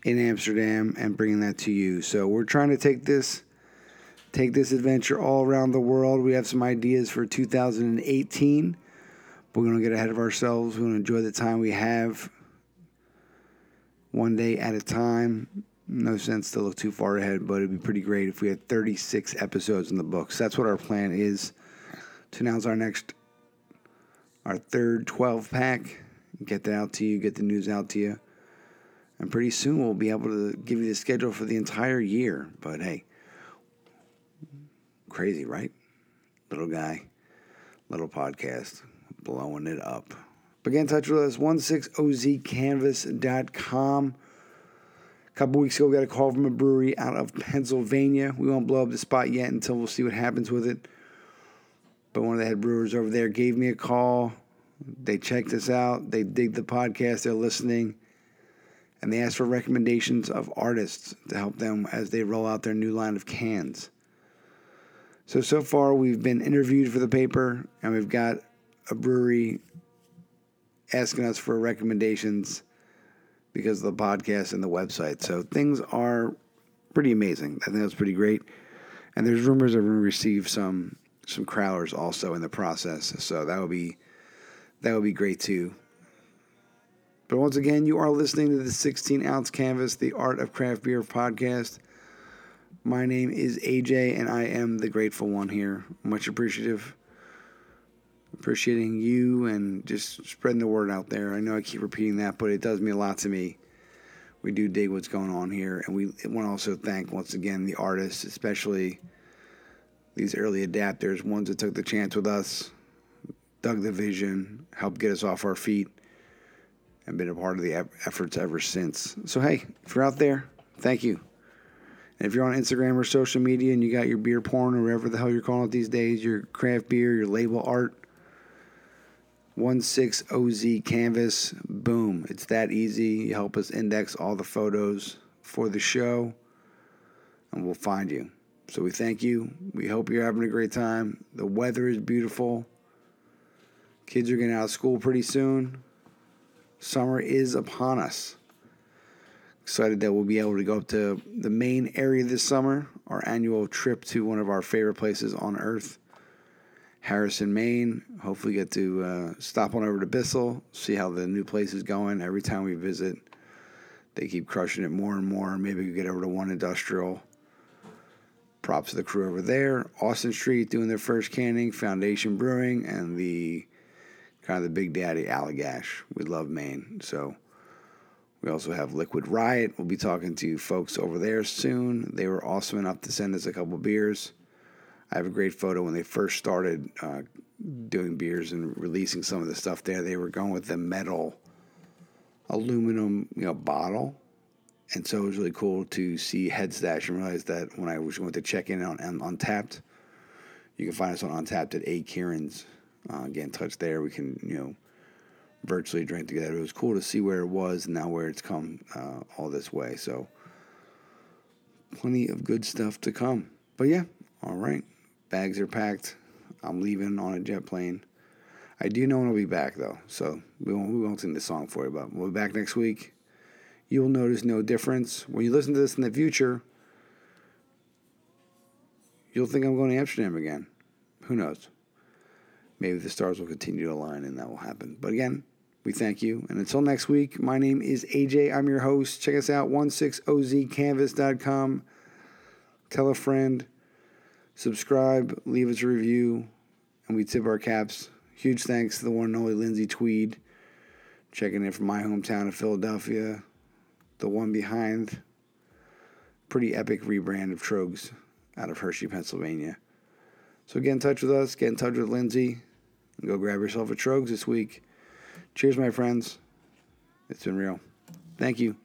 in Amsterdam and bringing that to you. So we're trying to take this take this adventure all around the world. We have some ideas for 2018. But we're going to get ahead of ourselves. We're going to enjoy the time we have one day at a time. No sense to look too far ahead, but it'd be pretty great if we had 36 episodes in the books. That's what our plan is to announce our next, our third 12 pack. Get that out to you, get the news out to you. And pretty soon we'll be able to give you the schedule for the entire year. But hey, crazy, right? Little guy, little podcast, blowing it up. But get in touch with us, 16ozcanvas.com. A couple weeks ago, we got a call from a brewery out of Pennsylvania. We won't blow up the spot yet until we'll see what happens with it. But one of the head brewers over there gave me a call. They checked us out. They dig the podcast. They're listening. And they asked for recommendations of artists to help them as they roll out their new line of cans. So, so far, we've been interviewed for the paper, and we've got a brewery asking us for recommendations because of the podcast and the website. So things are pretty amazing. I think that's pretty great. And there's rumors that we're going to receive some some crowlers also in the process. So that would be that would be great too. But once again, you are listening to the 16 ounce canvas, the Art of Craft Beer podcast. My name is AJ, and I am the grateful one here. Much appreciative appreciating you and just spreading the word out there. I know I keep repeating that, but it does mean a lot to me. We do dig what's going on here, and we want to also thank once again the artists, especially these early adapters, ones that took the chance with us, dug the vision, helped get us off our feet, and been a part of the efforts ever since. So hey, if you're out there, thank you. And if you're on Instagram or social media and you got your beer porn or whatever the hell you're calling it these days, your craft beer, your label art, 16OZ Canvas. Boom. It's that easy. You help us index all the photos for the show, and we'll find you. So we thank you. We hope you're having a great time. The weather is beautiful. Kids are getting out of school pretty soon. Summer is upon us. Excited that we'll be able to go up to the Maine area this summer, our annual trip to one of our favorite places on earth. Harrison, Maine. Hopefully, get to uh, stop on over to Bissell, see how the new place is going. Every time we visit, they keep crushing it more and more. Maybe we get over to One Industrial. Props to the crew over there. Austin Street doing their first canning. Foundation Brewing and the kind of the Big Daddy Allagash. We love Maine, so We also have Liquid Riot. We'll be talking to folks over there soon. They were awesome enough to send us a couple beers. I have a great photo when they first started uh, doing beers and releasing some of the stuff there. They were going with the metal aluminum, you know, bottle. And so it was really cool to see Headstash and realize that when I was going to check in on, on Untappd, you can find us on Untappd at A Kieran's. Uh, in touch there. We can, you know, virtually drink together. It was cool to see where it was and now where it's come uh, all this way. So, plenty of good stuff to come. But yeah, all right. Bags are packed. I'm leaving on a jet plane. I do know when I'll be back though, so we won't we won't sing the song for you, but we'll be back next week. You will notice no difference when you listen to this in the future. You'll think I'm going to Amsterdam again. Who knows? Maybe the stars will continue to align and that will happen. But again, we thank you. And until next week, my name is AJ. I'm your host. Check us out 16ozcanvas.com. Tell a friend, subscribe, leave us a review, and we tip our caps. Huge thanks to the one and only Lindsey Tweed, checking in from my hometown of Philadelphia, the one behind pretty epic rebrand of Tröegs out of Hershey, Pennsylvania. So get in touch with us, get in touch with Lindsey, and go grab yourself a Tröegs this week. Cheers, my friends. It's been real. Thank you.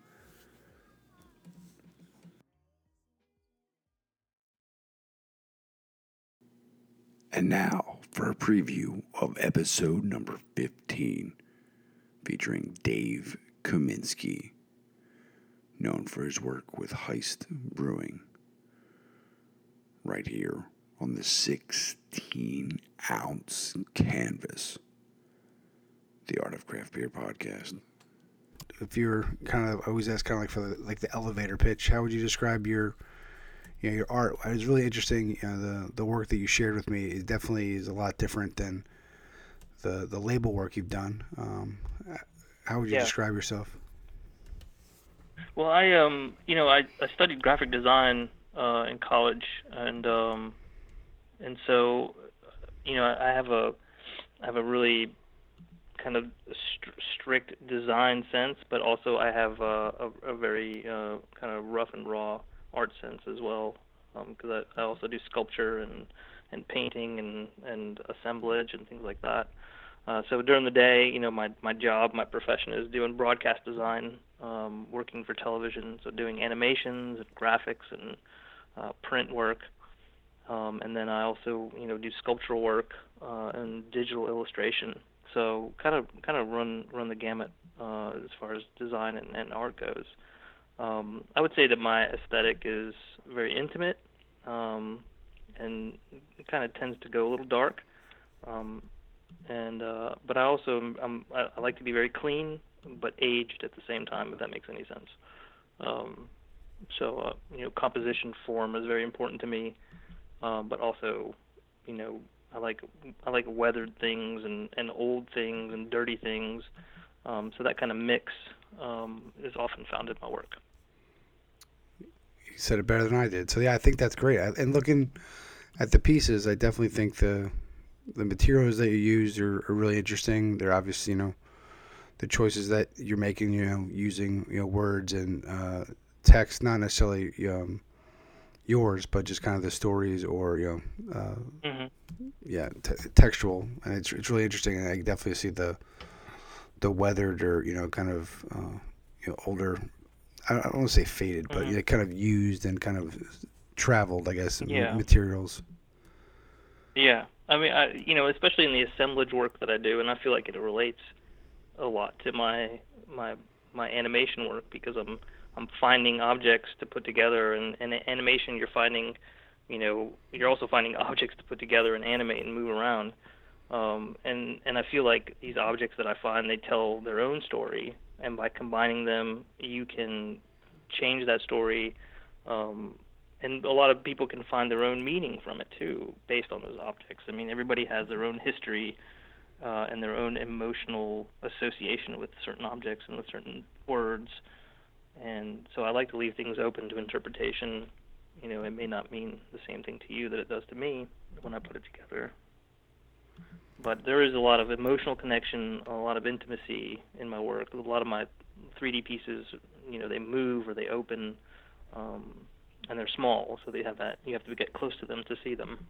And now for a preview of episode number 15, featuring Dave Kaminsky, known for his work with Heist Brewing, right here on the 16 ounce canvas, the Art of Craft Beer podcast. If you're kind of, I always ask kind of like for the, like the elevator pitch, how would you describe your you know, your art. It was really interesting. You know, the the work that you shared with me is definitely is a lot different than the the label work you've done. Um, how would you Yeah. describe yourself? Well, I um, you know, I, I studied graphic design uh, in college, and um, and so, you know, I have a I have a really kind of str- strict design sense, but also I have a, a, a very uh, kind of rough and raw art sense as well, because I, I also do sculpture and and painting and and assemblage and things like that. Uh, so during the day, you know, my my job, my profession is doing broadcast design, um, working for television, so doing animations and graphics and uh, print work. Um, and then I also, you know, do sculptural work uh, and digital illustration. So kind of kind of run run the gamut uh, as far as design and, and art goes. Um, I would say that my aesthetic is very intimate, um, and kind of tends to go a little dark. Um, and uh, but I also I'm, I, I like to be very clean, but aged at the same time, if that makes any sense. Um, so uh, you know, composition form is very important to me, um, but also, you know, I like I like weathered things and and old things and dirty things. Um, so that kind of mix um, is often found in my work. You said it better than I did. So yeah, I think that's great. I- And looking at the pieces, I definitely think the the materials that you use are, are really interesting. They're obviously, you know, the choices that you're making, you know, using you know words and uh, text, not necessarily um, yours, but just kind of the stories or you know, uh, hmm yeah, t- textual, and it's it's really interesting. And I definitely see the the weathered or you know kind of uh, you know older. I don't, I don't want to say faded, but Mhm. yeah, kind of used and kind of traveled, I guess, Yeah. materials. Yeah, I mean, I you know, especially in the assemblage work that I do, and I feel like it relates a lot to my my my animation work because I'm I'm finding objects to put together, and and in animation you're finding, you know, you're also finding objects to put together and animate and move around, um, and and I feel like these objects that I find they tell their own story, and by combining them, you can change that story. Um, and a lot of people can find their own meaning from it too, based on those objects. I mean, everybody has their own history uh, and their own emotional association with certain objects and with certain words. And so I like to leave things open to interpretation. You know, it may not mean the same thing to you that it does to me when I put it together. but there is a lot of emotional connection, a lot of intimacy in my work. A lot of my 3D pieces, you know, they move or they open, um, and they're small, so they have that. You have to get close to them to see them.